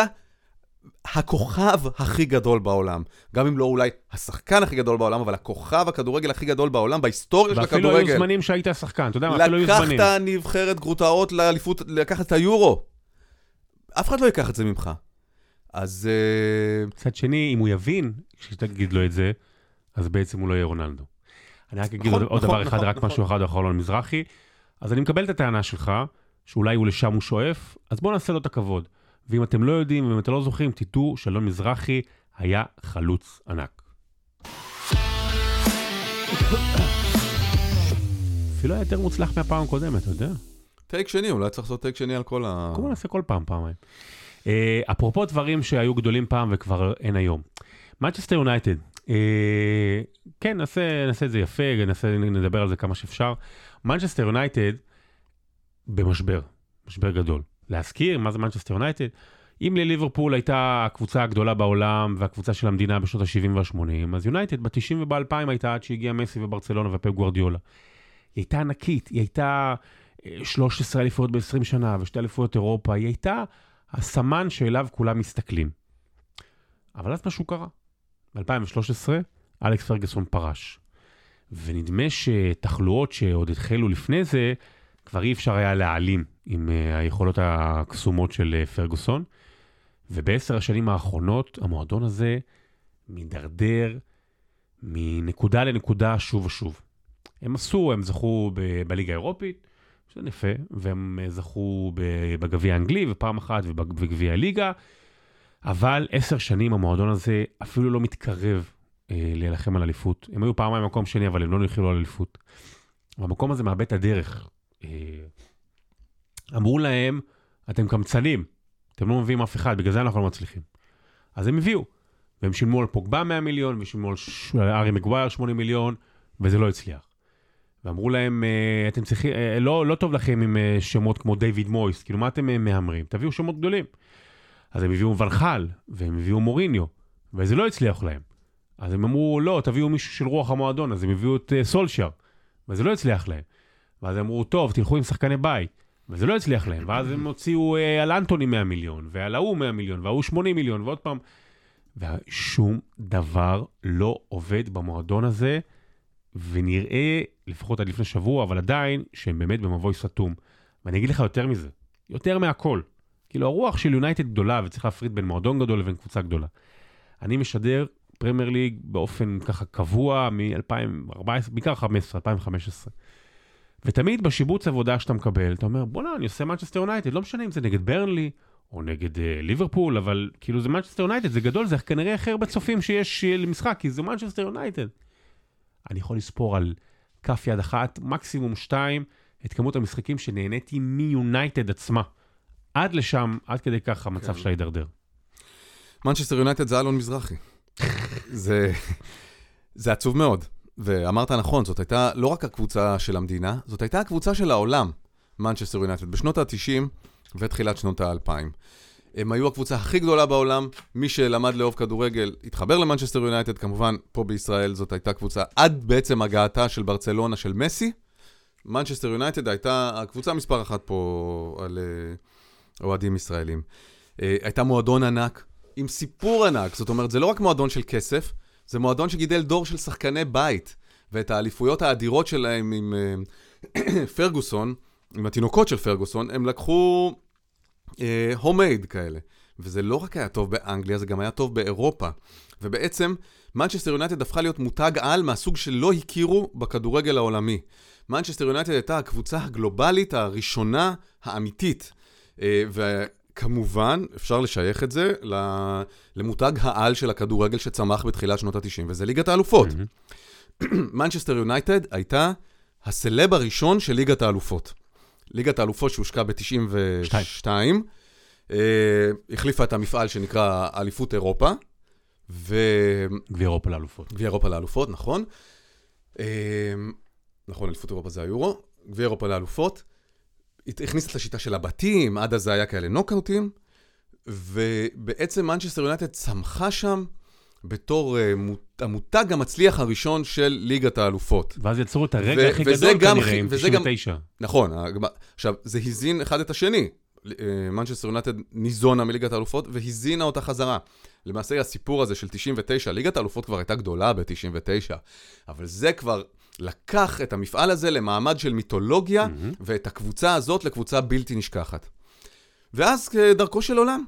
הכוכב הכי גדול בעולם. גם אם לא אולי השחקן הכי גדול בעולם, אבל הכוכב הכדורגל הכי גדול בעולם בהיסטוריה של ואפילו היו הכדורגל. זמנים שהיית שחקן, אתה יודע מה, אפילו היו זמנים. לקחת נבחרת גרוטאות לאליפות, לקחת את היורו. אף אחד לא ייקח את זה ממך. אז אה, מצד שני, אם הוא יבין, כשתגיד לו את זה, אז בעצם הוא לא יהיה רונלדו. אני רק אגיד נכון, עוד, נכון, דבר אחד, נכון, רק. משהו אחד אחרון מזרחי. אז אני מקבל את הטענה שלך, שאולי הוא לשם הוא שואף, אז בואו נעשה לו את הכבוד. ואם אתם לא יודעים ואם אתם לא זוכרים, תדעו שאלון מזרחי היה חלוץ ענק. אפילו היה יותר מוצלח מהפעם הקודמת, אתה יודע? טייק שני, אולי צריך לעשות טייק שני על כל ה... בואו נעשה כל פעם פעמיים. אה, אפרופו דברים שהיו גדולים פעם וכבר אין היום. מנצ'סטר יונייטד, אה, כן, נעשה, נעשה את זה יפה, נעשה, נדבר על זה כמה שאפשר. מנצ'סטר יונייטד במשבר, משבר גדול. להזכיר מה זה מנצ'סטר יונייטד? אם לליברפול הייתה הקבוצה הגדולה בעולם והקבוצה של המדינה בשנות ה-70 וה-80, אז יונייטד ב-90 וב-2000 הייתה עד שהגיע מסי וברצלונה ופפ גוורדיולה. היא הייתה ענקית, היא הייתה אה, 13 אליפויות ב-20 שנה ושתי אליפויות אירופה, היא הייתה הסמן שאליו כולם מסתכלים. אבל אז משהו קרה. ב-2013 אלכס פרגוסון פרש. ונדמה שתחלואות שעוד התחלו לפני זה, כבר אי אפשר היה להעלים עם uh, היכולות הקסומות של uh, פרגוסון. ובעשר השנים האחרונות המועדון הזה מידרדר מנקודה לנקודה שוב ושוב. הם עשו, הם זכו ב- בליגה האירופית, שזה יפה, והם אה, זכו בגביע האנגלי, ופעם אחת ובג- בגביע הליגה, אבל עשר שנים המועדון הזה אפילו לא מתקרב אה, להילחם על אליפות. הם היו פעמיים במקום שני, אבל הם לא נכללו על אליפות. והמקום הזה מאבד את הדרך. אה, אמרו להם, אתם קמצנים, אתם לא מביאים אף אחד, בגלל זה אנחנו לא מצליחים. אז הם הביאו, והם שילמו על פוגבה 100 מיליון, ושילמו על ש- ארי מגווייר 80 מיליון, וזה לא הצליח. ואמרו להם, אה, אתם צריכים, אה, לא, לא טוב לכם עם שמות כמו דיוויד מויס, כאילו מה אתם מהמרים? תביאו שמות גדולים. אז הם הביאו ונחל, והם הביאו מוריניו, וזה לא הצליח להם. אז הם אמרו, לא, תביאו מישהו של רוח המועדון, אז הם הביאו את סולשר, וזה לא הצליח להם. ואז אמרו, טוב, תלכו עם שחקני בית, וזה לא הצליח להם. ואז הם הוציאו אה, על אנטוני 100 מיליון, ועל ההוא 100 מיליון, וההוא 80 מיליון, ועוד פעם. ושום דבר לא עובד במועדון הזה, ונראה, לפחות עד לפני שבוע, אבל עדיין, שהם באמת במבוי סתום. ואני אגיד לך יותר מזה, יותר מהכל. כאילו, הרוח של יונייטד גדולה, וצריך להפריד בין מועדון גדול לבין קבוצה גדולה. אני משדר פרמייר ליג באופן ככה קבוע מ-2014, בעיקר 15, 2015. ותמיד בשיבוץ עבודה שאתה מקבל, אתה אומר, בוא'נה, אני עושה מנצ'סטר יונייטד, לא משנה אם זה נגד ברנלי, או נגד אה, ליברפול, אבל כאילו זה מנצ'סטר יונייטד, זה גדול, זה כנראה הכי הרבה צופים שיש אה, למשחק, כי זה מנצ'סטר יונייטד. אני יכול לספור על כף יד אחת, מקסימום שתיים, את כמות המשחקים שנהניתי מיונייטד עצמה. עד לשם, עד כדי כך המצב כן. שלה הידרדר. מנצ'סטר יונייטד זה אלון מזרחי. זה, זה עצוב מאוד. ואמרת נכון, זאת הייתה לא רק הקבוצה של המדינה, זאת הייתה הקבוצה של העולם, מנצ'סטר יונייטד, בשנות ה-90 ותחילת שנות ה-2000. הם היו הקבוצה הכי גדולה בעולם, מי שלמד לאהוב כדורגל התחבר למנצ'סטר יונייטד, כמובן פה בישראל זאת הייתה קבוצה עד בעצם הגעתה של ברצלונה של מסי. מנצ'סטר יונייטד הייתה הקבוצה מספר אחת פה על אה, אוהדים ישראלים. אה, הייתה מועדון ענק, עם סיפור ענק, זאת אומרת, זה לא רק מועדון של כסף, זה מועדון שגידל דור של שחקני בית, ואת האליפויות האדירות שלהם עם אה, פרגוסון, עם התינוקות של פרגוסון, הם לקחו homemade אה, כאלה. וזה לא רק היה טוב באנגליה, זה גם היה טוב באירופה. ובעצם, מנצ'סטר יונייטד הפכה להיות מותג על מהסוג שלא הכירו בכדורגל העולמי. מנצ'סטר יונייטד הייתה הקבוצה הגלובלית הראשונה האמיתית. אה, וכמובן, אפשר לשייך את זה למותג העל של הכדורגל שצמח בתחילת שנות ה-90, וזה ליגת האלופות. מנצ'סטר יונייטד הייתה הסלב הראשון של ליגת האלופות. ליגת האלופות שהושקע ב-92, אה, החליפה את המפעל שנקרא אליפות אירופה, ו... גביע אירופה לאלופות. גביע אירופה לאלופות, נכון. אה, נכון, אליפות אירופה זה היורו. גביע אירופה לאלופות. הכניס את השיטה של הבתים, עד אז זה היה כאלה נוקאוטים, ובעצם מנצ'סטר יונייטד צמחה שם בתור אה, המותג המצליח הראשון של ליגת האלופות. ואז יצרו את הרגע ו- הכי גדול כנראה, עם וזה גם- 99. נכון, הגמ- עכשיו, זה הזין אחד את השני. מנצ'סטר יונייטד ניזונה מליגת האלופות והזינה אותה חזרה. למעשה הסיפור הזה של 99, ליגת האלופות כבר הייתה גדולה ב-99, אבל זה כבר לקח את המפעל הזה למעמד של מיתולוגיה, מהמם. ואת הקבוצה הזאת לקבוצה בלתי נשכחת. ואז כדרכו של עולם,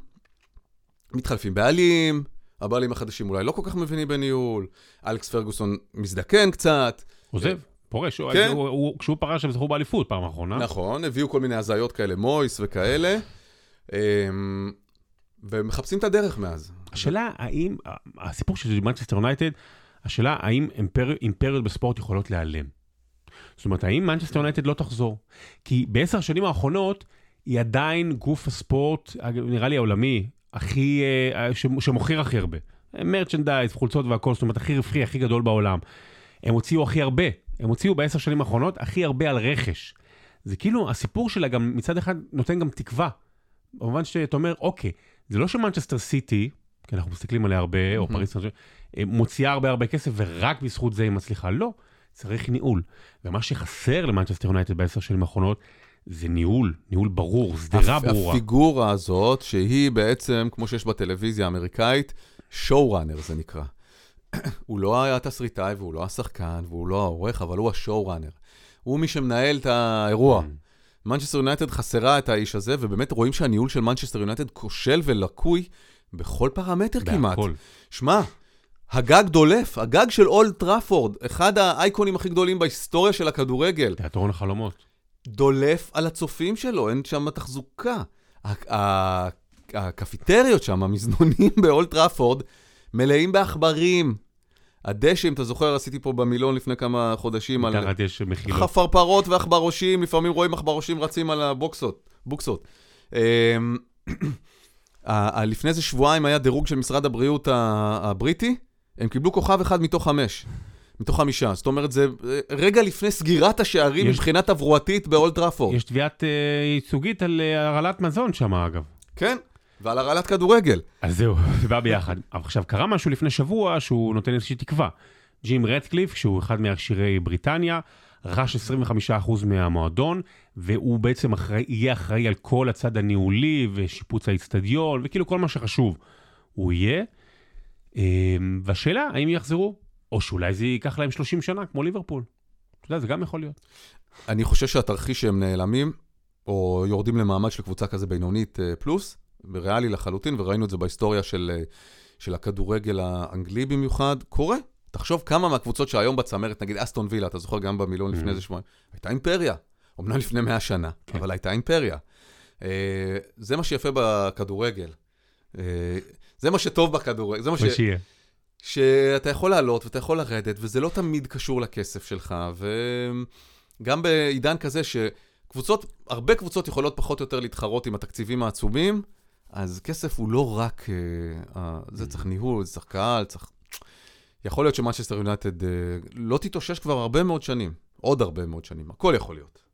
מתחלפים בעלים, הבעלים החדשים אולי לא כל כך מבינים בניהול, אלכס פרגוסון מזדקן קצת, עוזב, פורש. כן. הוא- הוא- כשהוא פרש הם זכו באליפות פעם אחרונה. נכון, הביאו כל מיני הזיות כאלה, מויס וכאלה, אמ, ומחפשים את הדרך מאז. השאלה האם, הסיפור של מנצ'סטר יונייטד, השאלה האם אימפר- אימפריות בספורט יכולות להיעלם. זאת אומרת, האם מנצ'סטר יונייטד לא תחזור? כי בעשר השנים האחרונות היא עדיין גוף הספורט, נראה לי העולמי, הכי, אה, ש- שמוכר הכי הרבה. מרצ'נדייז, חולצות והכל, זאת אומרת, הכי רווחי, הכי גדול בעולם. הם הוציאו הכי הרבה, הם הוציאו בעשר שנים האחרונות הכי הרבה על רכש. זה כאילו, הסיפור שלה גם מצד אחד נותן גם תקווה. במובן שאתה אומר, אוקיי, זה לא שמנצ'סטר סיטי, כי אנחנו מסתכלים עליה הרבה, או פריס, אה, מוציאה הרבה הרבה כסף, ורק בזכות זה היא מצליחה. לא, צריך ניהול. ומה שחסר למנצ'סטר יונייטד בעשר שנים האחרונות, זה ניהול, ניהול ברור, שדרה הפ- ברורה. הפיגורה הזאת, שהיא בעצם, כמו שיש בטלוויזיה האמריקאית, showrunner זה נקרא. הוא לא היה תסריטאי והוא לא השחקן והוא לא העורך, אבל הוא ה showrunner. הוא מי שמנהל את האירוע. מנצ'סטר יונייטד חסרה את האיש הזה, ובאמת רואים שהניהול של מנצ'סטר יונייטד כושל ולקוי בכל פרמטר כמעט. בהכל. שמע, הגג דולף, הגג של אולד טראפורד, אחד האייקונים הכי גדולים בהיסטוריה של הכדורגל, תיאטרון החלומות. דולף על הצופים שלו, אין שם תחזוקה. הקפיטריות שם, המזנונים באולד טראפורד, מלאים בעכברים. הדשא, אם אתה זוכר, עשיתי פה במילון לפני כמה חודשים על מתחת יש מחילות. חפרפרות ועכברושים, לפעמים רואים עכברושים רצים על הבוקסות, בוקסות. אמ, לפני איזה שבועיים היה דירוג של משרד הבריאות הבריטי, הם קיבלו כוכב אחד מתוך חמש. מתוך חמישה. זאת אומרת, זה אה, רגע לפני סגירת השערים יש- מבחינה תברואתית באולד טראפורד. יש תביעת אה, ייצוגית על אה, הרעלת מזון שם, אגב. כן, ועל הרעלת כדורגל. אז זהו, זה בא ביחד. אבל עכשיו, קרה משהו לפני שבוע שהוא נותן איזושהי תקווה. ג'ים רדקליף, שהוא אחד מעשירי בריטניה, רכש 25% מהמועדון, והוא בעצם אחראי, יהיה אחראי על כל הצד הניהולי ושיפוץ האיצטדיון, וכאילו כל מה שחשוב הוא יהיה. אמ, והשאלה, האם יחזרו, או שאולי זה ייקח להם 30 שנה, כמו ליברפול. אתה יודע, זה גם יכול להיות. אני חושב שהתרחיש שהם נעלמים, או יורדים למעמד של קבוצה כזה בינונית אה, פלוס, ריאלי לחלוטין, וראינו את זה בהיסטוריה של, אה, של הכדורגל האנגלי במיוחד, קורה. תחשוב כמה מהקבוצות שהיום בצמרת, נגיד אסטון וילה, אתה זוכר גם במילון לפני Mhm. איזה שבועיים, הייתה אימפריה. אמנם לפני 100 שנה, כן. אבל הייתה אימפריה. אה, זה מה שיפה בכדורגל. זה מה שטוב בכדורגל, זה מה ש... שיהיה. שאתה יכול לעלות ואתה יכול לרדת, וזה לא תמיד קשור לכסף שלך, וגם בעידן כזה שקבוצות, הרבה קבוצות יכולות פחות או יותר להתחרות עם התקציבים העצומים, אז כסף הוא לא רק, אה, זה צריך ניהול, זה צריך קהל, צריך... יכול להיות שמנצ'סטר יונייטד אה, לא תתאושש כבר הרבה מאוד שנים, עוד הרבה מאוד שנים, הכל יכול להיות.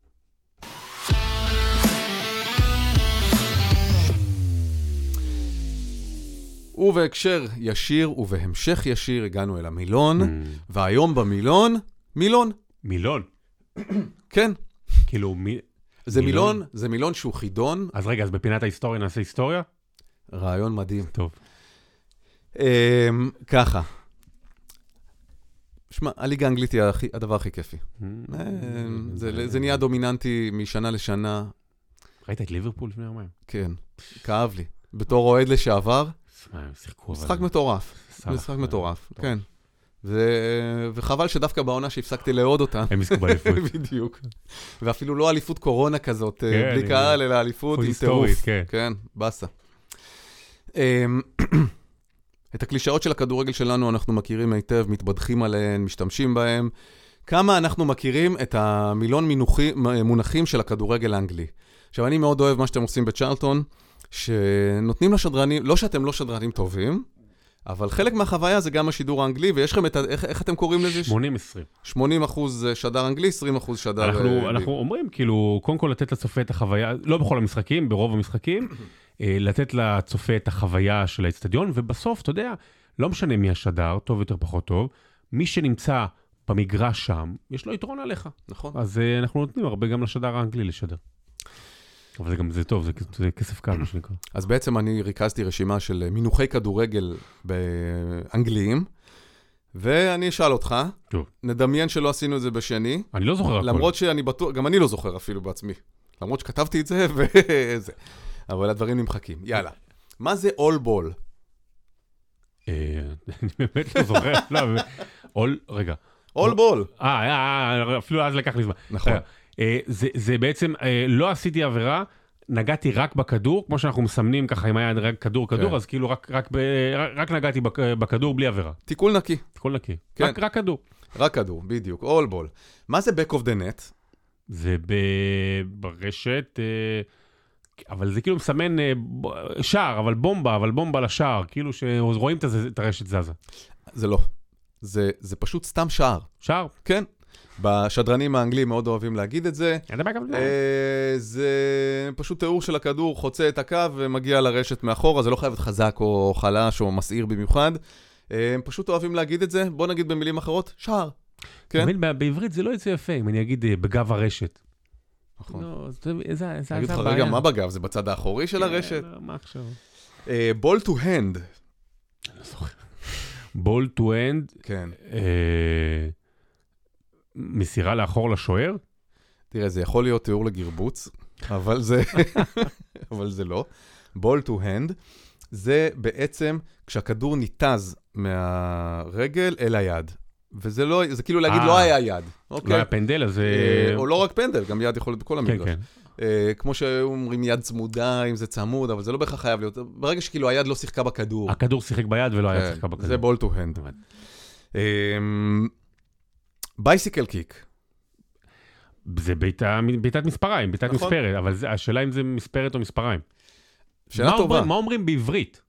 ובהקשר ישיר ובהמשך ישיר הגענו אל המילון, אמ, והיום במילון, מילון. מילון. כן, כאילו, מי... זה מילון? זה מילון שהוא חידון, אז רגע, אז בפינת ההיסטוריה נעשה היסטוריה? רעיון מדהים. טוב. אמ, ככה. שמע, הליגה האנגלית היא הדבר הכי כיפי. אמ, אמ, זה נהיה דומיננטי משנה לשנה, ראית את ליברפול לפני יומיים? כן, כאב לי. בתור אוהד לשעבר, מה, הם שיחקו אבל... משחק מטורף. משחק אה, מטורף. כן. וחבל שדווקא בעונה שהפסקתי לאהוד אותה, הם יזכו באליפות. בדיוק. ואפילו לא אליפות קורונה כזאת, אה, כן, בלי קהל, אלא אליפות עם טירוף. כן. כן, באסה. אמ, את הקלישאות של הכדורגל שלנו אנחנו מכירים היטב, מתבדחים עליהן, משתמשים בהן. כמה אנחנו מכירים את המילון מינוחי, מונחים של הכדורגל האנגלי. עכשיו, אני מאוד אוהב מה שאתם עושים בצ'רלטון, שנותנים לשדרנים, לא שאתם לא שדרנים טובים, אבל חלק מהחוויה זה גם השידור האנגלי, ויש לכם את ה... איך, איך אתם קוראים לזה? 80-20. 80 אחוז שדר אנגלי, 20 אחוז שדר... אה, אנחנו, אנחנו אומרים, כאילו, קודם כל לתת לצופה את החוויה, לא בכל המשחקים, ברוב המשחקים, אה, לתת לצופה את החוויה של האצטדיון, ובסוף, אתה יודע, לא משנה מי השדר, טוב יותר, פחות טוב, מי שנמצא במגרש שם, יש לו יתרון עליך. נכון. אז אה, אנחנו נותנים הרבה גם לשדר האנגלי לשדר. אבל זה גם, זה טוב, זה, זה כסף קל, מה שנקרא. אז בעצם אני ריכזתי רשימה של מינוחי כדורגל באנגליים, ואני אשאל אותך, טוב. נדמיין שלא עשינו את זה בשני, אני לא זוכר הכול. למרות שאני בטוח, גם אני לא זוכר אפילו בעצמי, למרות שכתבתי את זה וזה, אבל הדברים נמחקים. יאללה. מה זה אול בול? אה, אני באמת לא זוכר. לא. אול, רגע. אול בול. אה, אה, אה, אפילו אז לקח לי זמן. נכון. אה, זה, זה בעצם, אה, לא עשיתי עבירה, נגעתי רק בכדור, כמו שאנחנו מסמנים ככה, אם היה רק כדור כדור, כן. אז כאילו רק, רק, ב, רק, רק נגעתי בכ, בכדור בלי עבירה. תיקול נקי, הכל נקי. כן. רק, רק כדור. רק כדור, בדיוק, אול בול. מה זה back of the net? זה ב, ברשת, אה, אבל זה כאילו מסמן אה, שער, אבל בומבה, אבל בומבה לשער, כאילו שרואים את הרשת זזה. זה לא. זה, זה פשוט סתם שער. שער? כן. בשדרנים האנגלים מאוד אוהבים להגיד את זה. אין. אה, זה פשוט תיאור של הכדור חוצה את הקו ומגיע לרשת מאחורה, זה לא חייב להיות חזק או חלש או מסעיר במיוחד. אה, הם פשוט אוהבים להגיד את זה, בוא נגיד במילים אחרות, שער. כן. בעברית זה לא יוצא יפה, אם אני אגיד אה, בגב הרשת. נכון. לא, זה אני זה אגיד לך, הבעיה. רגע, מה בגב? זה בצד האחורי של הרשת? כן, לא, מה עכשיו? בול טו הנד. Ball to hand, כן. מסירה לאחור לשוער? תראה, זה יכול להיות תיאור לגרבוץ, אבל זה, אבל זה לא. Ball to hand. זה בעצם כשהכדור ניתז מהרגל אל היד. וזה לא, זה כאילו להגיד אה. לא היה יד, לא אוקיי? היה פנדל, אז... אה, אה, או לא רק פנדל, גם יד יכול להיות בכל כן, המגרש. כן. אה, כמו שהיו אומרים יד צמודה, אם זה צמוד, אבל זה לא בהכרח חייב להיות. ברגע שכאילו היד לא שיחקה בכדור. הכדור שיחק ביד ולא היה כן, שיחק בכדור. זה ball to hand. Bicycle kick. זה בעיטה- בעיטת מספריים, בעיטת נכון. מספרת, אבל זה- השאלה אם זה מספרת או מספריים. שאלה מה טובה. אומרים- מה אומרים בעברית?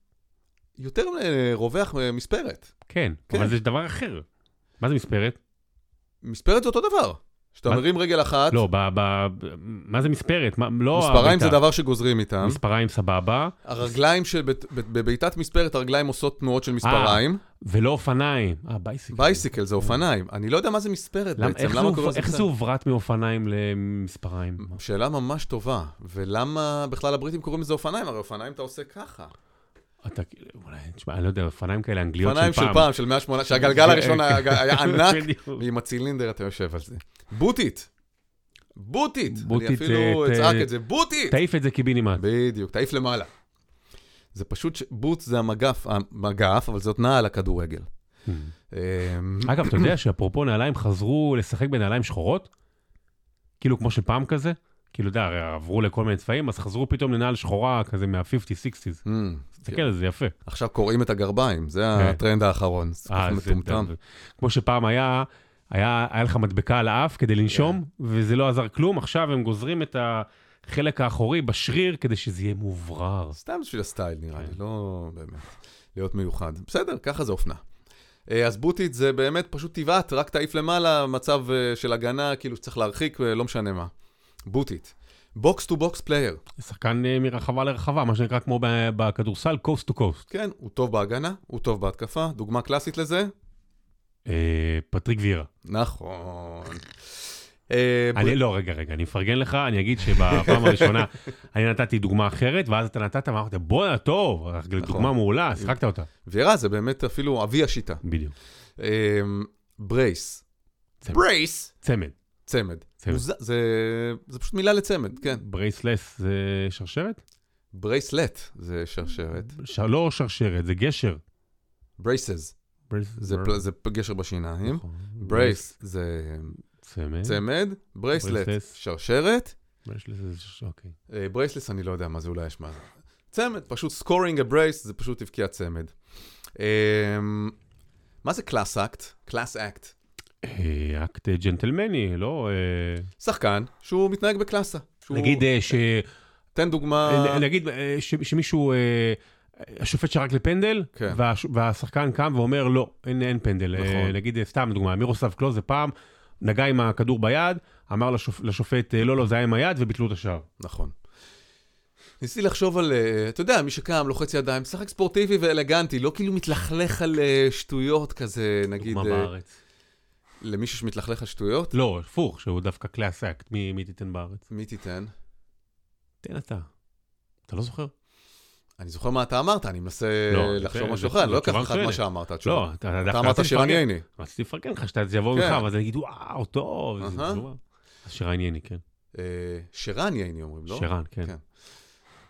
יותר רווח מספרת. כן, כן. אבל זה דבר אחר. מה זה מספרת? מספרת זה אותו דבר. כשאתה מה? מרים רגל אחת, לא, ב- ב- מה זה מספרת? מה- לא מספריים זה. דבר שגוזרים איתם. מספריים סבבה, הרגליים של, בב- בבעיטת מספרת, הרגליים עושות תנועות של מספריים. ולא אופניים. אה, bicycle. Bicycle זה אופניים. אני לא יודע מה זה מספרת למ- בעצם, למה קוראים לזה איך? זה הוברט מאופניים למספריים? שאלה ממש טובה. ולמה בכלל הבריטים קוראים לזה אופניים? הרי אופניים אתה עושה ככה. אתה כאילו, אולי, תשמע, אני לא יודע, אופניים כאלה אנגליות אופניים של של פעם. פעם, של 108, שהגלגל הראשון היה ענק. ועם הצילינדר אתה יושב על זה. Boot it. בוטית. בוטית, אני אפילו אה, אצעק את זה. בוטית! תעיף את זה קיבינימט. בדיוק, תעיף למעלה. זה פשוט, בוט זה המגף, המגף, אבל זאת נעל הכדורגל. אמ, אגב, אתה יודע שאפרופו נעליים חזרו לשחק בנעליים שחורות? כאילו כמו שפעם כזה? כאילו, אתה יודע, עברו לכל מיני צבעים, אז חזרו פתאום לנעל שחורה כזה מה-50-60's. אמ, תסתכל על זה, זה יפה. עכשיו קוראים את הגרביים, זה כן. הטרנד האחרון. זה אה, מטומטם. כמו שפעם היה, היה לך מדבקה על האף כדי לנשום, כן. וזה לא עזר כלום, עכשיו הם גוזרים את החלק האחורי בשריר כדי שזה יהיה מאוברר. סתם בשביל הסטייל נראה לי, כן. לא באמת. להיות מיוחד. בסדר, ככה זה אופנה. אה, אז boot it זה באמת פשוט תבעט, רק תעיף למעלה, מצב אה, של הגנה, כאילו שצריך להרחיק, לא משנה מה. Boot it. Box to box player. שחקן אה, מרחבה לרחבה, מה שנקרא כמו בכדורסל, coast to coast. כן, הוא טוב בהגנה, הוא טוב בהתקפה. דוגמה קלאסית לזה? אה, פטריק וירה. נכון. אה, אני, לא, רגע, רגע, אני מפרגן לך, אני אגיד שבפעם הראשונה אני נתתי דוגמה אחרת, ואז אתה נתת, ואמרת, בואנה, טוב, דוגמה מעולה, שיחקת אותה. וירה זה באמת אפילו אבי השיטה. בדיוק. אה, brace. צמד. Brace. צמד. צמד. מוז- זה זה פשוט מילה לצמד, כן. Bracelets זה שרשרת? Bracelet זה שרשרת. לא שרשרת, זה גשר. Braces. Brace- זה גשר בשיניים. נכון. Brace זה צמד. Bracelet. שרשרת. Bracelets. אוקיי. אה, אני לא יודע מה זה, אולי יש מה זה. צמד, פשוט scoring a brace, זה פשוט הבקיע צמד. אה, מה זה class act? Class act. אה, אקט ג'נטלמני, לא... אה, שחקן שהוא מתנהג בקלאסה. נגיד אה, ש... תן דוגמה. אה, נגיד אה, שמישהו, אה, השופט שרק לפנדל, כן. והש- והשחקן קם ואומר, לא, אין אין פנדל. נכון. אה, נגיד, אה, סתם דוגמה, מירוסלב קלוזה פעם, נגע עם הכדור ביד, אמר לשופ- לשופט, אה, לא, לא, זה היה עם היד, וביטלו את השער. נכון. ניסיתי לחשוב על, אה, אתה יודע, מי שקם, לוחץ ידיים, משחק ספורטיבי ואלגנטי, לא כאילו מתלכלך על אה, שטויות כזה, נגיד, דוגמה אה, בארץ. למישהו שמתלכלך על שטויות, לא, הפוך, שהוא דווקא class act, מי מי תיתן בארץ? מי תיתן? תן אתה. אתה לא זוכר? אני זוכר מה אתה אמרת, אני מנסה לא, לחשוב משהו אחר, אני לא אקח לך את מה. שאמרת, התשובה. לא, אתה אתה אמרת שירן. ייני. רציתי לפרגן לך, שאתה יבוא כן. ממך, ואז אני אגיד, וואו, טוב. זה אהה. תשובה. אז שירן ייני, כן. אה, שרן ייני אומרים, לא? שרן, כן. כן.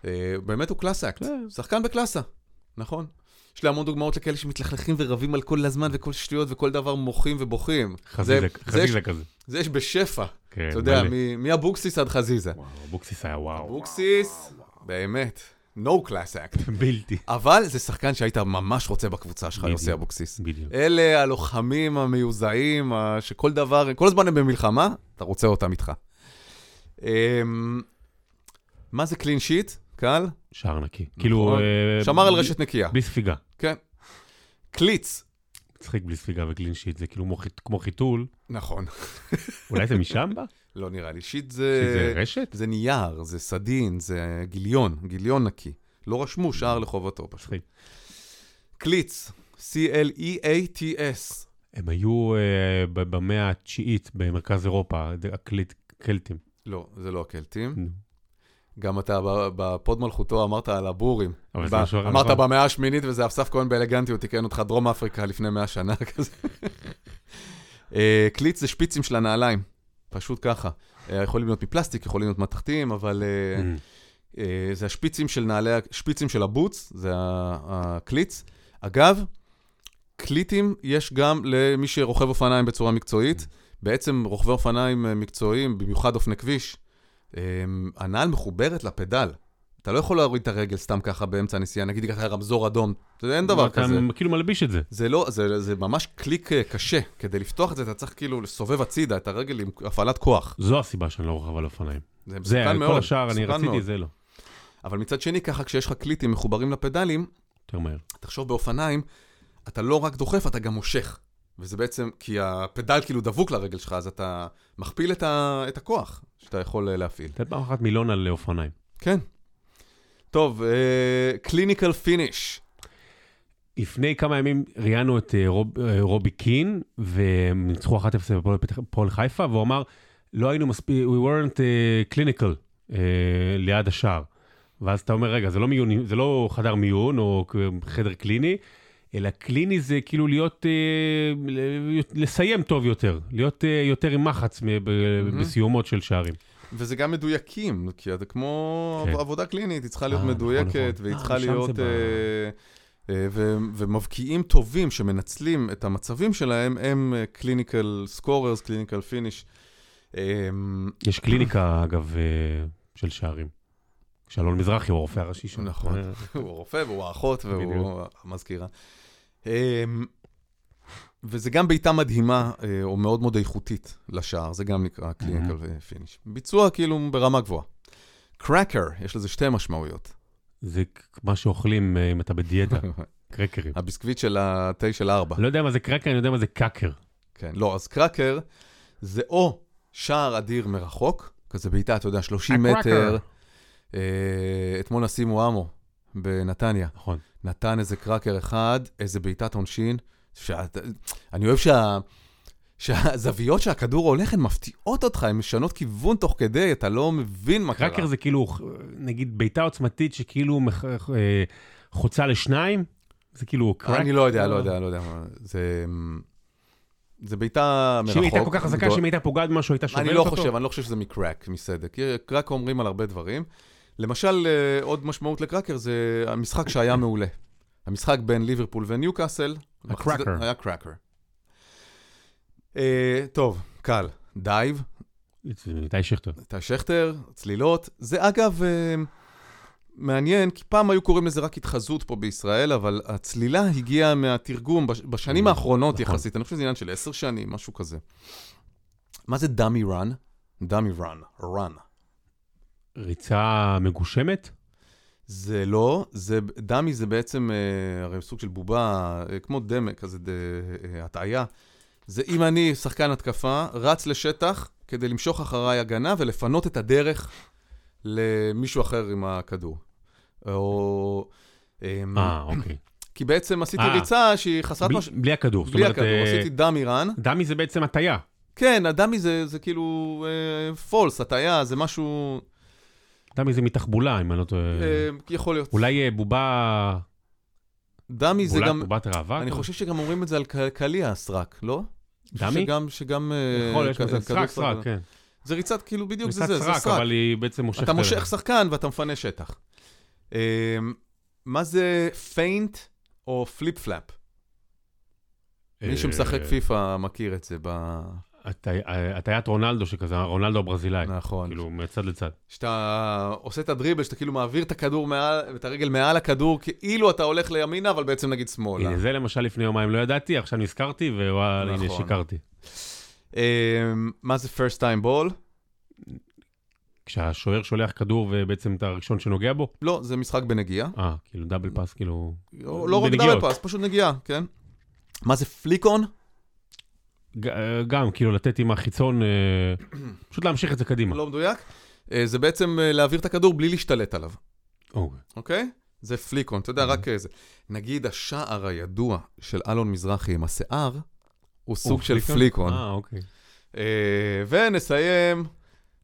אה, באמת הוא class act, כן. שחקן בקלאסה, נכון. יש לי המון דוגמאות לכאלה שמתלכלכים ורבים על כל הזמן וכל שטויות וכל דבר מוחים ובוכים. חזיזה זה- חזיזה כזה. זה יש בשפע. כן, אתה יודע, מאבוקסיס עד חזיזה. וואו, אבוקסיס היה וואו. אבוקסיס, באמת, no class act. בלתי. אבל זה שחקן שהיית ממש רוצה בקבוצה שלך. יוסי אבוקסיס. בדיוק. אלה הלוחמים המיוזעים, שכל דבר, כל הזמן הם במלחמה, אתה רוצה אותם איתך. אמ, מה זה clean sheet? קל? שער נקי. כאילו... נכון. אה, שמר על רשת נקייה. בלי ספיגה. כן. Cleats. מצחיק בלי ספיגה ו clean sheet, זה כאילו כמו חיתול. נכון. אולי זה משם בא? לא נראה לי. Sheet שזה זה... רשת? זה נייר, זה סדין, זה גיליון, גיליון נקי. לא רשמו שער לחובתו פשוט. מצחיק. Cleats. C-L-E-A-T-S. הם היו ב- במאה התשיעית במרכז אירופה, הקליט- קלטים. לא, זה לא הקלטים. גם אתה בפוד מלכותו אמרת על הבורים. אמרת? במאה השמינית, וזה אסף כהן באלגנטיות תיקן אותך דרום אפריקה לפני מאה שנה כזה. אה, קליץ זה שפיצים של הנעליים, פשוט ככה. אה, יכולים להיות מפלסטיק, יכולים להיות מתכתיים, אבל אה, Mm. זה השפיצים של נעלי, השפיצים של הבוץ, זה הקליץ. אגב, קליטים יש גם למי שרוכב אופניים בצורה מקצועית. בעצם רוכבי אופניים מקצועיים, במיוחד אופני כביש, הנעל מחוברת לפדל. אתה לא יכול להוריד את הרגל סתם ככה באמצע הנסיעה, נגיד ככה רמזור אדום, אתה אין דבר אתה כזה. כאילו מלביש את זה. זה לא, זה, זה ממש קליק אה, קשה. כדי לפתוח את זה, אתה צריך כאילו לסובב הצידה את הרגל עם הפעלת כוח. זו הסיבה שאני לא רוכב על אופניים. זה מסוכן מאוד. כל השאר אני רציתי, מאוד. זה לא. אבל מצד שני, ככה, כשיש לך קליטים מחוברים לפדלים, יותר מהר. תחשוב באופניים, אתה לא רק דוחף, אתה גם מושך. וזה בעצם, כי הפדל כאילו דבוק לרגל שלך, אז אתה מכפיל את, ה, את הכוח שאתה יכול אה, להפעיל. תן פעם אחת מילון על אופניים. כן. טוב, clinical finish. לפני כמה ימים ראיינו את אה, רוב, אה, רובי קין, והם ניצחו 1-0 בפועל חיפה, והוא אמר, לא היינו מספיק, we weren't uh, clinical uh, ליד השער. ואז אתה אומר, רגע, זה לא, מיון, זה לא חדר מיון או חדר קליני, אלא קליני זה כאילו להיות, ל- לסיים טוב יותר, להיות uh, יותר עם מחץ. בסיומות של שערים. וזה גם מדויקים, כי זה כמו כן. עבודה קלינית, היא צריכה להיות אה, נכון, מדויקת, נכון. והיא אה, צריכה להיות... אה, אה, ו- ומבקיעים טובים שמנצלים את המצבים שלהם, הם clinical scorers, clinical finish. יש קליניקה, אגב, של שערים. שלום מזרחי הוא הרופא הראשי שם. נכון. אה, הוא הרופא והוא האחות והוא. המזכירה. אמ, וזה גם בעיטה מדהימה, אה, או מאוד מאוד איכותית לשער, זה גם נקרא clinical finish. ביצוע כאילו ברמה גבוהה. cracker, יש לזה שתי משמעויות. זה מה שאוכלים אה, אם אתה בדיאטה, קרקרים. הביסקוויט של התה של ארבע. לא יודע מה זה cracker, אני יודע מה זה קאקר. כן, לא, אז קרקר זה או שער אדיר מרחוק, כזה בעיטה, אתה יודע, 30 הקרקר. מטר. אה, אתמול נסימו אמו בנתניה. נכון. נתן איזה קרקר אחד, איזה בעיטת עונשין. שאת, אני אוהב שה, שהזוויות שהכדור הולך הן מפתיעות אותך, הן משנות כיוון תוך כדי, אתה לא מבין מה קרה. קרקר זה כאילו, נגיד בעיטה עוצמתית שכאילו מח- אה, חוצה לשניים, זה כאילו crack. אני לא יודע, לא יודע, לא יודע. זה... זה בעיטה מרחוק. שאם הייתה כל כך חזקה, שאם הייתה פוגעת במשהו, הייתה שוברת אני אותו? לא חושב, אני לא חושב שזה מקרק, מסדק. crack אומרים על הרבה דברים. למשל, אה, עוד משמעות ל cracker זה המשחק שהיה מעולה. המשחק בין ליברפול וניוקאסל. ה cracker. היה cracker. אה, טוב, קל. דייב, זה איתי שכטר. איתי שכטר, צלילות. זה אגב אה, מעניין, כי פעם היו קוראים לזה רק התחזות פה בישראל, אבל הצלילה הגיעה מהתרגום בש- בשנים האחרונות נכון. יחסית. אני חושב שזה עניין של עשר שנים, משהו כזה. מה זה דאמי רן? דאמי רן, רן. ריצה מגושמת? זה לא, זה, דמי זה בעצם אה, הרי סוג של בובה, אה, כמו דמה, כזה ד, אה, הטעיה. זה אם אני, שחקן התקפה, רץ לשטח כדי למשוך אחריי הגנה ולפנות את הדרך למישהו אחר עם הכדור. או... אמ, אה, אוקיי. כי בעצם עשיתי אה. ריצה שהיא חסרת בלי- מש... בלי הכדור. בלי אומרת, הכדור, אה, עשיתי דמי רן. דמי זה בעצם הטיה. כן, הדמי זה, זה כאילו פולס, הטעיה, זה משהו... דמי זה מתחבולה, אם אני לא טועה. אה, יכול להיות. אולי אה, בובה... דמי זה גם... בובת ראווה? אני? חושב שגם אומרים את זה על קליע סרק, לא? דמי? שגם, שגם... אה, יכול, יש כזה סרק, סרק, כן. זה ריצת, כאילו, בדיוק זה זה, זה סרק. אבל היא בעצם מושכת... אתה מושך שחקן ואתה מפנה שטח. מה זה feint או flip flap? מי שמשחק פיפא מכיר את זה ב... הטי- הטיית רונלדו שכזה, רונלדו הברזילאי. נכון. כאילו, מצד לצד. שאתה עושה את הדריבל, שאתה כאילו מעביר את הכדור מעל, את הרגל מעל הכדור, כאילו אתה הולך לימינה, אבל בעצם נגיד שמאלה. הנה, זה למשל לפני יומיים לא ידעתי, עכשיו נזכרתי, ווואלה, הנה, נכון. שיקרתי. אה, מה זה first time ball? כשהשוער שולח כדור ובעצם אתה הראשון שנוגע בו? לא, זה משחק בנגיעה. אה, כאילו דאבל פאס, כאילו... לא לא רק. דאבל פאס, פשוט נגיעה, כן? מה זה פליקון? ג- אה, גם, כאילו, לתת עם החיצון, אה, פשוט להמשיך את זה קדימה. לא מדויק. אה, זה בעצם אה, להעביר את הכדור בלי להשתלט עליו, אוקיי. אוקיי? זה פליקון, אתה יודע, רק איזה. נגיד השער הידוע של אלון מזרחי עם השיער, הוא סוג של פליקון. אה, אוקיי. אה, ונסיים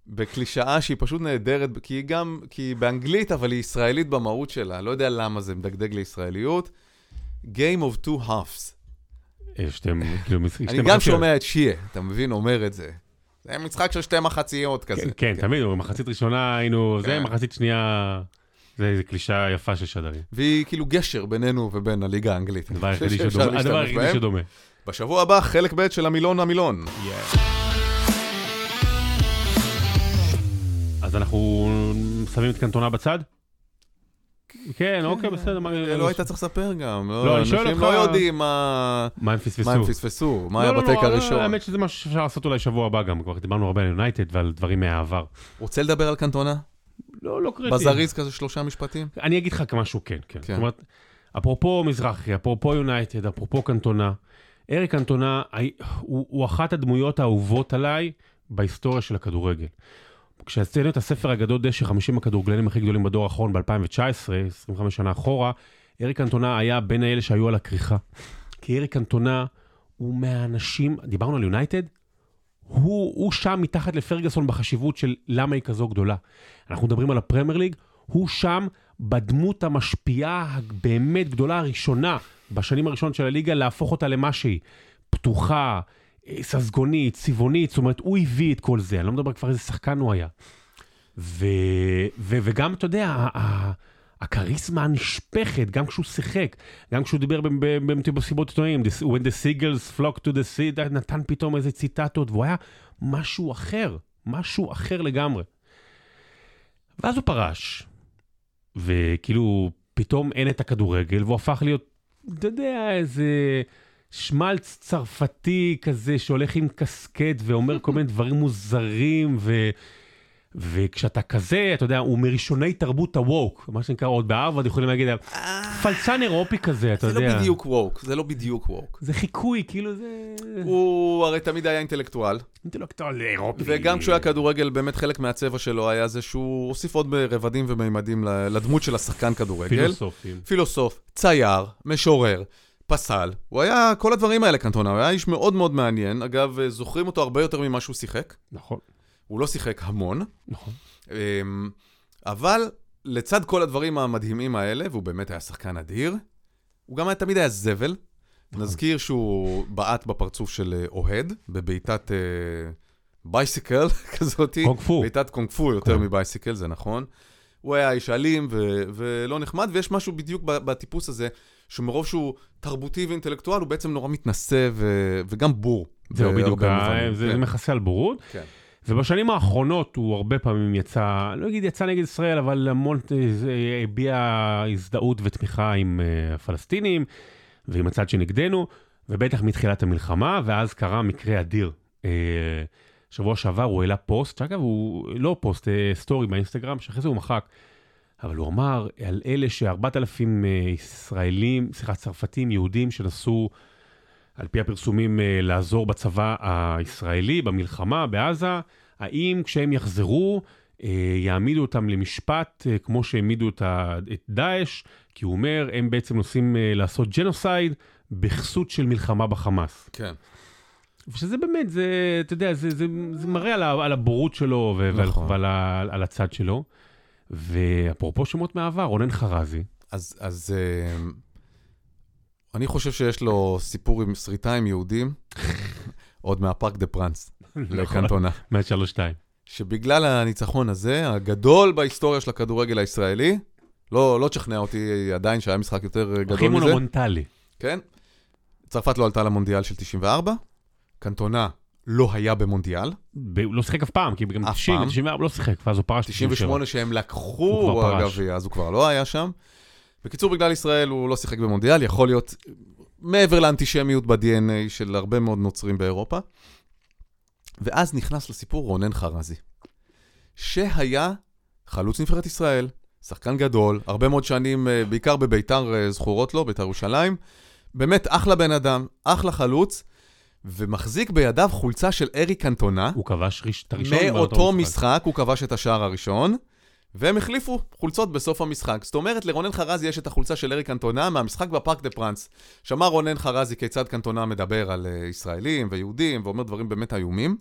בקלישאה שהיא פשוט נהדרת, כי היא גם, כי היא באנגלית, אבל היא ישראלית במהות שלה. לא יודע למה זה מדגדג לישראליות. Game of two halves. אה, שאתם, כאילו, מס- אני גם שומע את שיה, אתה מבין? אומר את זה. זה משחק של שתי מחציות כזה. כן, כן, תמיד, במחצית ראשונה היינו, זה, כן. מחצית שנייה, זה איזה קלישה יפה של שדרים. והיא כאילו גשר בינינו ובין הליגה האנגלית. הדבר היחידי. שדומה. בשבוע הבא, חלק ב' של המילון המילון. אז אנחנו שמים את קנטונה בצד? כן, אוקיי, בסדר. מה- לא היית צריך לספר גם. לא, אני שואל אנשים אותך- לא יודעים מה מה הם פספסו? מה הם פספסו, מה היה לא, לא, בטייק לא, הראשון. האמת שזה משהו שאפשר לעשות אולי שבוע הבא גם, כבר דיברנו הרבה על יונייטד ועל דברים מהעבר. רוצה לדבר על קנטונה? לא, לא קריטי. בזריז כזה שלושה משפטים? אני אגיד לך משהו כן, כן. כן. זאת אומרת, אפרופו מזרחי, אפרופו יונייטד, אפרופו קנטונה, אריק קנטונה הוא אחת הדמויות האהובות עליי בהיסטוריה של הכדורגל. כשעשינו את הספר הגדול דשא, 50 הכדורגלנים הכי גדולים בדור האחרון ב-2019, 25 שנה אחורה, אריק קנטונה היה בין האלה שהיו על הכריכה. כי אריק קנטונה הוא מהאנשים, דיברנו על יונייטד, הוא, הוא שם מתחת לפרגוסון בחשיבות של למה היא כזו גדולה. אנחנו מדברים על הפרמייר ליג, הוא שם בדמות המשפיעה הבאמת גדולה הראשונה בשנים הראשונות של הליגה, להפוך אותה למה שהיא. פתוחה, ססגונית, צבעונית, זאת אומרת, הוא הביא את כל זה, אני לא מדבר כבר איזה שחקן הוא היה. ו, ו, וגם, אתה יודע, הכריזמה הנשפכת, גם כשהוא שיחק, גם כשהוא דיבר במסיבות עיתונאים, "The- When the seagulls flock to the sea, נתן פתאום איזה ציטטות, והוא היה משהו אחר, משהו אחר לגמרי. ואז הוא פרש, וכאילו, פתאום אין את הכדורגל, והוא הפך להיות, אתה יודע, איזה שמלץ צרפתי כזה שהולך עם קסקט ואומר כל מיני דברים מוזרים, ו... וכשאתה כזה, אתה יודע, הוא מראשוני תרבות הווק, מה שנקרא, עוד בהרווארד יכולים להגיד, פלצן אירופי כזה, אתה זה יודע. לא בדיוק ווק, זה לא בדיוק ווק. זה חיקוי, כאילו זה... הוא הרי תמיד היה אינטלקטואל, אינטלקטואל אירופי. וגם כשהוא היה כדורגל, באמת חלק מהצבע שלו היה זה שהוא הוסיף עוד רבדים ומימדים לדמות של השחקן כדורגל. פילוסופים. פילוסוף, צייר, משורר, פסל. הוא היה כל הדברים האלה, קנטונה. הוא היה איש מאוד מאוד מעניין. אגב, זוכרים אותו הרבה יותר ממה שהוא שיחק. נכון, הוא לא שיחק המון. נכון. אמ, אבל לצד כל הדברים המדהימים האלה, והוא באמת היה שחקן אדיר, הוא גם היה, תמיד היה זבל. נכון. נזכיר שהוא בעט בפרצוף של אה, אוהד, בבעיטת אה, bicycle כזאתי. קונג פו. בעיטת קונג פו יותר כן. מ bicycle, זה נכון. הוא היה איש אלים ו- ולא נחמד, ויש משהו בדיוק בטיפוס הזה, שמרוב שהוא תרבותי ואינטלקטואל, הוא בעצם נורא מתנשא ו- וגם בור. זהו, בהרבה בדיוק, ה- מובנים. זה כן, זה מכסה על בורות. כן. ובשנים האחרונות הוא הרבה פעמים יצא, לא אגיד יצא נגד ישראל, אבל המון אה, זה, הביע הזדהות ותמיכה עם אה, הפלסטינים ועם הצד שנגדנו, ובטח מתחילת המלחמה, ואז קרה מקרה אדיר. אה, שבוע שעבר הוא העלה פוסט, שאגב הוא לא פוסט, אה, סטורי באינסטגרם, שאחרי זה הוא מחק, אבל הוא אמר על אלה ש-4,000 ישראלים, סליחה, צרפתים, יהודים, שנסעו על פי הפרסומים, אה, לעזור בצבא הישראלי, במלחמה, בעזה, האם כשהם יחזרו, אה, יעמידו אותם למשפט, אה, כמו שהעמידו את דאעש, כי הוא אומר, הם בעצם נוסעים אה, לעשות ג'נוסייד בכסות של מלחמה בחמאס. כן. ושזה באמת, זה, אתה יודע, זה, זה, זה מראה על, על הבורות שלו ועל, נכון. ועל ה- על הצד שלו. ואפרופו שמות מהעבר, רונן חרזי, אז, אז אה, אני חושב שיש לו סיפור עם שריטה עם יהודים, עוד מהפארק דה פרנס, לקנטונה. מהשלוש שתיים. שבגלל הניצחון הזה, הגדול בהיסטוריה של הכדורגל הישראלי, לא, לא תשכנע אותי עדיין שהיה משחק יותר הכי גדול מזה, מונומנטלי. כן? צרפת לא עלתה למונדיאל של 94, קנטונה לא היה במונדיאל, ב- הוא לא שיחק אף פעם, כי גם אף 90, פעם. 94 לא שיחק, ואז הוא פרש. 98 שהם לקחו. הגביע, אז הוא כבר לא היה שם. בקיצור, בגלל ישראל הוא לא שיחק במונדיאל, יכול להיות מעבר לאנטישמיות ב-DNA של הרבה מאוד נוצרים באירופה. ואז נכנס לסיפור רונן חרזי, שהיה חלוץ נבחרת ישראל, שחקן גדול, הרבה מאוד שנים, אה, בעיקר בביתר אה, זכורות לו, ביתר ירושלים. באמת אחלה בן אדם, אחלה חלוץ, ומחזיק בידיו חולצה של אריק קנטונה. הוא כבש ראש- את הראשון. מאותו משחק הוא כבש את השער הראשון, והם החליפו חולצות בסוף המשחק. זאת אומרת, לרונן חרזי יש את החולצה של אריק קנטונה מהמשחק בפארק דה פרנס. שמע רונן חרזי כיצד קנטונה מדבר על uh, ישראלים ויהודים, ואומר דברים באמת איומים.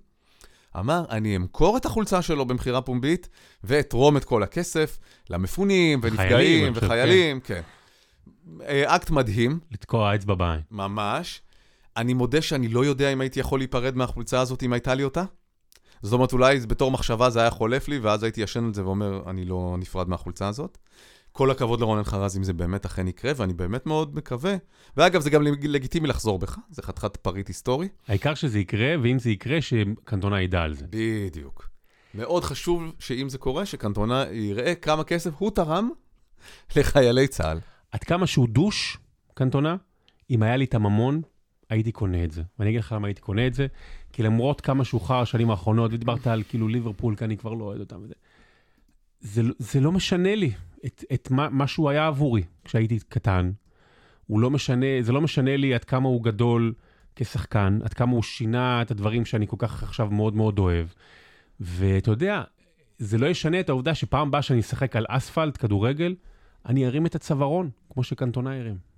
אמר, אני אמכור את החולצה שלו במכירה פומבית, ואתרום את כל הכסף למפונים ונפגעים חושב, וחיילים, כן. אה, אקט מדהים, לתקוע אצבע בעין. ממש. אני מודה שאני לא יודע אם הייתי יכול להיפרד מהחולצה הזאת אם הייתה לי אותה. זאת אומרת, אולי בתור מחשבה זה היה חולף לי, ואז הייתי ישן על זה ואומר, אני לא נפרד מהחולצה הזאת. כל הכבוד לרונן חרז אם זה באמת אכן יקרה, ואני באמת מאוד מקווה. ואגב, זה גם לגיטימי לחזור בך, זה חתיכת פריט היסטורי. העיקר שזה יקרה, ואם זה יקרה, שקנטונה ידע על זה. בדיוק. מאוד חשוב שאם זה קורה, שקנטונה יראה כמה כסף הוא תרם לחיילי צה"ל. עד כמה שהוא דוש, קנטונה, אם היה לי את הממון, הייתי קונה את זה. ואני אגיד לך למה הייתי קונה את זה, כי למרות כמה שהוא חר השנים האחרונות, ודיברת על כאילו ליברפול, כי אני כבר לא אוהד אותם וזה, זה, זה לא משנה לי את, את מה, מה שהוא היה עבורי כשהייתי קטן. הוא לא משנה, זה לא משנה לי עד כמה הוא גדול כשחקן, עד כמה הוא שינה את הדברים שאני כל כך עכשיו מאוד מאוד אוהב. ואתה יודע, זה לא ישנה את העובדה שפעם הבאה שאני אשחק על אספלט, כדורגל, אני ארים את הצווארון, כמו שקנטונה הרים.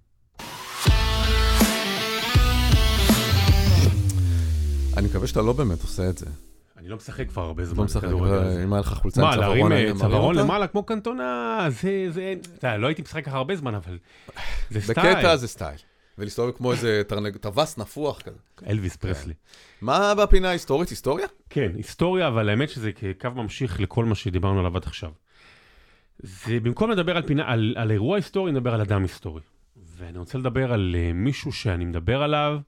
אני מקווה שאתה לא באמת עושה את זה. אני לא משחק כבר הרבה זמן. לא משחק, אה, אם היה לך חולצה עם מה, צווארון, להרים אני אה, מרים צווארון? למעלה כמו קנטונה, זה, זה, אתה לא הייתי משחק ככה הרבה זמן, אבל זה סטייל. בקטע זה סטייל. ולהסתובב כמו איזה טווס נפוח כזה. אלוויס פרסלי. מה בפינה ההיסטורית? היסטוריה? כן, היסטוריה, אבל האמת שזה קו ממשיך לכל מה שדיברנו עליו עד עכשיו. זה במקום לדבר על, פינה, על, על אירוע היסטורי, נדבר על אדם היסטורי. ואני רוצה לדבר על uh, מישהו שאני מדבר עליו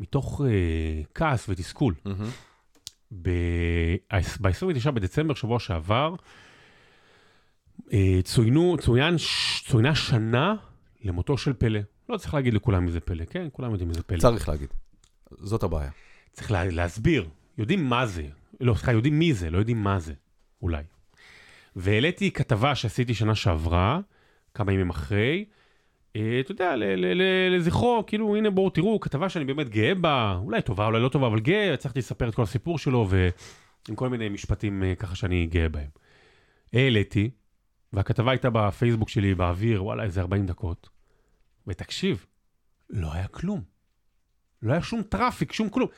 מתוך uh, כעס ותסכול. מהמם. ב-29 בדצמבר, שבוע שעבר, אה, צוינו, צוין, ש- צוינה שנה למותו של פלא. לא צריך להגיד לכולם מי זה פלא, כן? כולם יודעים מי זה פלא. צריך להגיד. זאת הבעיה. צריך לה, להסביר, יודעים מה זה. לא, סליחה, יודעים מי זה, לא יודעים מה זה, אולי. והעליתי כתבה שעשיתי שנה שעברה, כמה ימים אחרי, אתה יודע, לזכרו, כאילו, הנה בואו תראו, כתבה שאני באמת גאה בה, אולי טובה, אולי לא טובה, אבל גאה, הצלחתי לספר את כל הסיפור שלו, ועם כל מיני משפטים אה, ככה שאני גאה בהם. העליתי, והכתבה הייתה בפייסבוק שלי באוויר, וואלה, איזה 40 דקות. ותקשיב, לא היה כלום. לא היה שום traffic, שום כלום.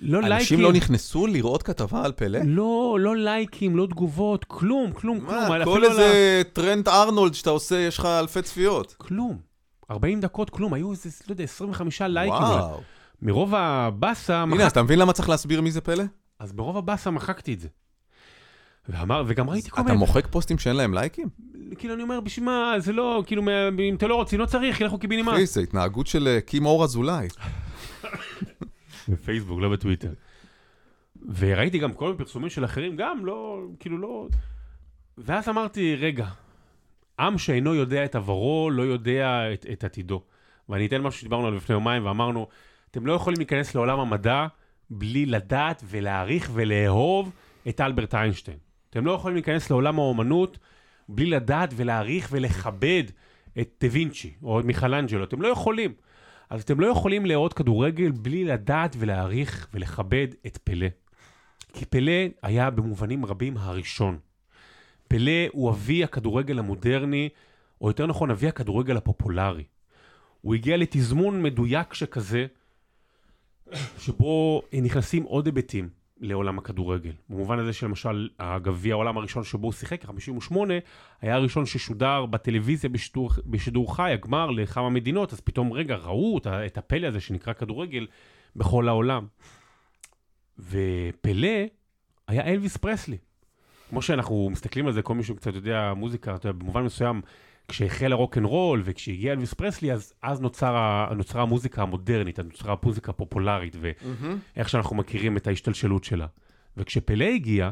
לא לייקים. אנשים לא נכנסו לראות כתבה על פלא? לא, לא לייקים, לא תגובות, כלום, כלום, כלום. מה, כל לא איזה טרנד ארנולד שאתה עושה, יש לך אלפי צפיות. כלום. 40 דקות, כלום. היו איזה, לא יודע, 25 לייקים. וואו. מרוב הבאסה, הנה, מחק... אז אתה מבין למה צריך להסביר מי זה פלא? אז ברוב הבאסה מחקתי את זה. ואמר, וגם ראיתי כל אתה מיני, מוחק פוסטים שאין להם לייקים? כאילו אני אומר, בשביל מה, זה לא, כאילו, מה- אם אתם לא רוצים, לא צריך, ילכו קיבינימט. אחי, זה התנהגות של אה, קים אור אזולאי. בפייסבוק, לא בטוויטר. וראיתי גם כל מיני פרסומים של אחרים, גם לא, כאילו לא... ואז אמרתי, רגע, עם שאינו יודע את עברו, לא יודע את, את עתידו. ואני אתן משהו שדיברנו עליו לפני יומיים, ואמרנו, אתם לא יכולים להיכנס לעולם המדע בלי לדעת ולהעריך ולאהוב את אלברט איינשטיין. אתם לא יכולים להיכנס לעולם האומנות בלי לדעת ולהעריך ולכבד את דה וינצ'י או את מיכלנג'לו. אתם לא יכולים. אז אתם לא יכולים לאהוד כדורגל בלי לדעת ולהעריך ולכבד את פלא. כי פלא היה במובנים רבים הראשון. פלא הוא אבי הכדורגל המודרני, או יותר נכון, אבי הכדורגל הפופולרי. הוא הגיע לתזמון מדויק שכזה, שבו נכנסים עוד היבטים לעולם הכדורגל. במובן הזה שלמשל, הגביע העולם הראשון שבו הוא שיחק, 58, היה הראשון ששודר בטלוויזיה בשידור, בשידור חי, הגמר לכמה מדינות, אז פתאום, רגע, ראו את ה- את הפלא הזה שנקרא כדורגל בכל העולם. ופלא היה אלוויס פרסלי. כמו שאנחנו מסתכלים על זה, כל מי שקצת יודע מוזיקה, אתה יודע, במובן מסוים, כשהחל הרוקנרול וכשהגיע אלוויס פרסלי, אז, אז נוצר, ה- נוצרה המוזיקה המודרנית, נוצרה המוזיקה הפופולרית, ואיך שאנחנו מכירים את ההשתלשלות שלה. וכשפלא הגיע,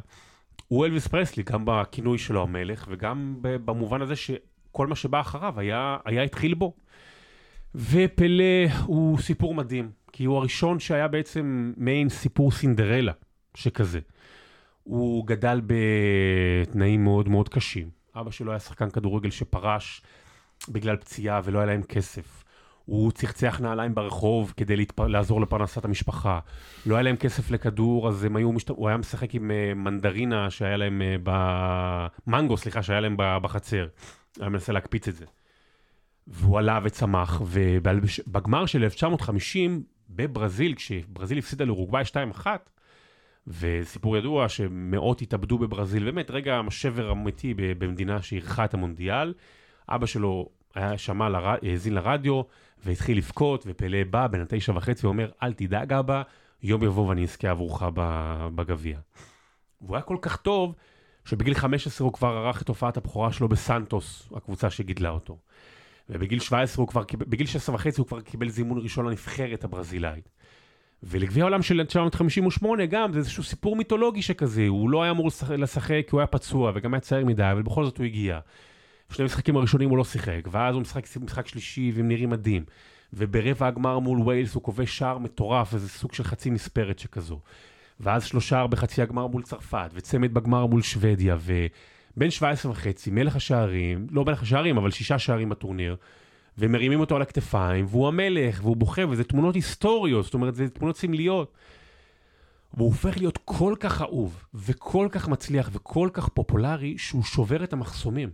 הוא אלוויס פרסלי, גם בכינוי שלו המלך, וגם במובן הזה שכל מה שבא אחריו היה, היה התחיל בו. ופלא הוא סיפור מדהים, כי הוא הראשון שהיה בעצם מעין סיפור סינדרלה שכזה. הוא גדל בתנאים מאוד מאוד קשים. אבא שלו היה שחקן כדורגל שפרש בגלל פציעה ולא היה להם כסף. הוא צחצח נעליים ברחוב כדי להתפ... לעזור לפרנסת המשפחה. לא היה להם כסף לכדור, אז הם היו משת... הוא היה משחק עם uh, מנדרינה שהיה להם uh, ב... מנגו, סליחה, שהיה להם בחצר. היה מנסה להקפיץ את זה. והוא עלה וצמח, ובגמר של 1950 בברזיל, כשברזיל הפסידה לאורוגוואי 2-1, וסיפור ידוע שמאות התאבדו בברזיל, באמת רגע שבר אמיתי במדינה שאירחה את המונדיאל. אבא שלו היה שמע, לר... האזין לרדיו והתחיל לבכות, ופלא בא בן התשע וחצי ואומר, אל תדאג אבא, יום יבוא ואני אזכה עבורך בגביע. והוא היה כל כך טוב, שבגיל 15 הוא כבר ערך את הופעת הבכורה שלו בסנטוס, הקבוצה שגידלה אותו. ובגיל 17 הוא כבר, בגיל 16 וחצי הוא כבר קיבל זימון ראשון לנבחרת הברזילאית. ולגביע העולם של 1958 גם, זה איזשהו סיפור מיתולוגי שכזה, הוא לא היה אמור לשחק, כי הוא היה פצוע וגם היה צעיר מדי, אבל בכל זאת הוא הגיע. שני המשחקים הראשונים הוא לא שיחק, ואז הוא משחק משחק שלישי והם נראים מדהים. וברבע הגמר מול ווילס הוא כובש שער מטורף, איזה סוג של חצי מספרת שכזו. ואז שלושה בחצי הגמר מול צרפת, וצמד בגמר מול שוודיה, ובן 17 וחצי, מלך השערים, לא מלך השערים, אבל שישה שערים בטורניר, ומרימים אותו על הכתפיים, והוא המלך, והוא בוכה, וזה תמונות היסטוריות, זאת אומרת, זה תמונות סמליות. והוא הופך להיות כל כך אהוב, וכל כך מצליח, וכל כך פופולרי, שהוא שובר את המחסומים.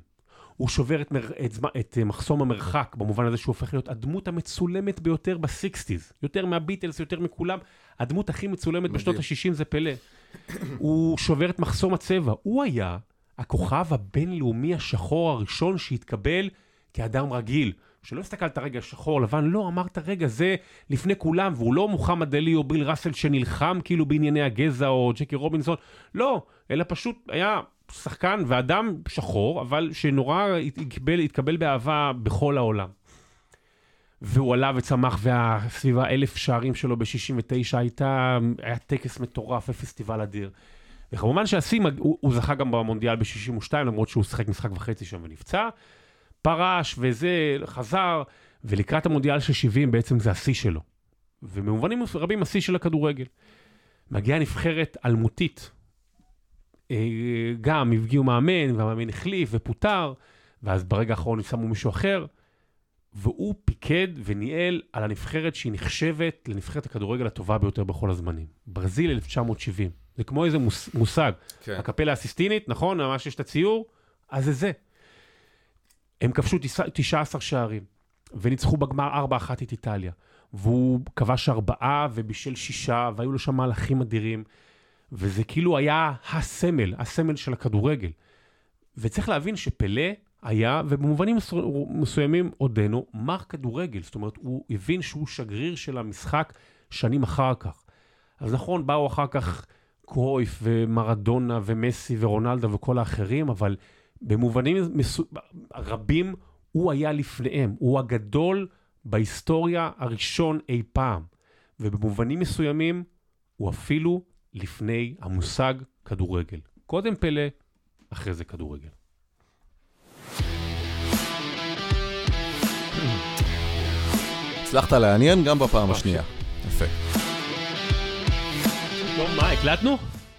הוא שובר את, מר... את. את אה, מחסום המרחק, במובן הזה שהוא הופך להיות הדמות המצולמת ביותר בסיקסטיז. יותר מהביטלס, יותר מכולם. הדמות הכי מצולמת מדהים. בשנות ה-60 זה פלא. הוא שובר את מחסום הצבע. הוא היה הכוכב הבינלאומי השחור הראשון שהתקבל כאדם רגיל. שלא הסתכלת רגע שחור לבן, לא, אמרת רגע, זה לפני כולם, והוא לא מוחמד עלי או ביל ראסל שנלחם כאילו בענייני הגזע או ג'קי רובינסון, לא, אלא פשוט היה שחקן ואדם שחור, אבל שנורא התקבל, התקבל באהבה בכל העולם. והוא עלה וצמח, וסביב האלף שערים שלו ב-69 הייתה, היה טקס מטורף ופסטיבל אדיר. וכמובן שהשיא, הוא, הוא זכה גם במונדיאל ב-62, למרות שהוא שיחק משחק וחצי שם ונפצע. פרש וזה, חזר, ולקראת המונדיאל של 70 בעצם זה השיא שלו. ובמובנים רבים השיא של הכדורגל. מגיעה נבחרת אלמותית. אה, גם הגיעו מאמן, והמאמן החליף ופוטר, ואז ברגע האחרון שמו מישהו אחר, והוא פיקד וניהל על הנבחרת שהיא נחשבת לנבחרת הכדורגל הטובה ביותר בכל הזמנים. ברזיל 1970. זה כמו איזה מוס, מושג. כן. הקפלה הסיסטינית, נכון? ממש יש את הציור? אז זה זה. הם כבשו תשע- 19 שערים, וניצחו בגמר 4-1 את איטליה. והוא כבש ארבעה ובישל שישה, והיו לו שם מהלכים אדירים. וזה כאילו היה הסמל, הסמל של הכדורגל. וצריך להבין שפלא היה, ובמובנים מסו- מסוימים עודנו, מר כדורגל. זאת אומרת, הוא הבין שהוא שגריר של המשחק שנים אחר כך. אז נכון, באו אחר כך קרויף ומרדונה ומסי ורונלדו וכל האחרים, אבל במובנים מסו... רבים הוא היה לפניהם. הוא הגדול בהיסטוריה הראשון אי פעם. ובמובנים מסוימים הוא אפילו לפני המושג כדורגל. קודם פלא, אחרי זה כדורגל. הצלחת לעניין גם בפעם השנייה. יפה. טוב, מה, הקלטנו?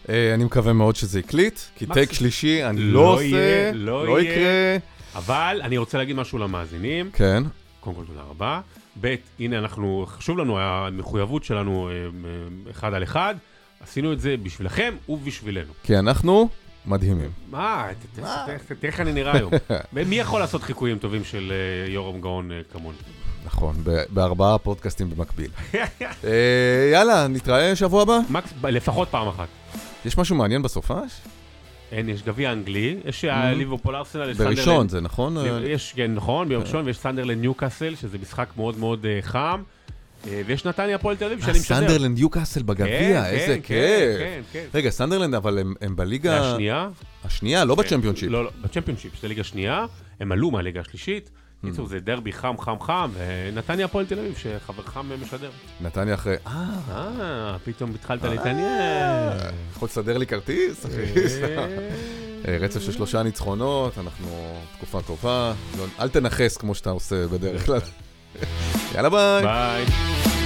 אה, אני מקווה מאוד שזה הקליט, כי טייק שלישי אני לא לא עושה, לא לא. יקרה. אבל אני רוצה להגיד משהו למאזינים. כן, קודם כל, תודה רבה. ב', הנה אנחנו, חשוב לנו, המחויבות שלנו אה, אה, אחד על אחד. עשינו את זה בשבילכם ובשבילנו. כי אנחנו מדהימים. מה, תראה איך אני נראה היום. מי יכול לעשות חיקויים טובים של יורם גאון כמוני? נכון, בארבעה פודקאסטים במקביל. יאללה, נתראה שבוע הבא. לפחות פעם אחת. יש משהו מעניין בסופש? אין, יש גביע אנגלי, יש ליברפול ארסנל, יש בראשון סנדרלנד. זה נכון? אה, יש, כן, נכון, ביום ראשון, ויש סנדרלנד ניוקאסל, שזה משחק מאוד מאוד אה, חם. אה, ויש נתניה הפועל תל אביב, שאני משדר. סנדרלנד ניוקאסל בגביע, כן, איזה כן, כיף. כן, כן. רגע, סנדרלנד, אבל הם- הם בליגה השנייה. השנייה, לא בצ'מפיונשיפ. לא, לא, בצ'מפיונשיפ, שזה ליגה שנייה, הם עלו מהליגה השלישית. Hmm. קיצור, זה דרבי חם, חם, חם, ונתניה הפועל תל אביב, שחברך משדר. נתניה אחרי... אה, אה, פתאום התחלת להתעניין. יכול לסדר לי כרטיס, אחי. אה, רצף של שלושה ניצחונות, אנחנו תקופה טובה. לא- אל תנכס כמו שאתה עושה בדרך כלל. יאללה ביי. ביי.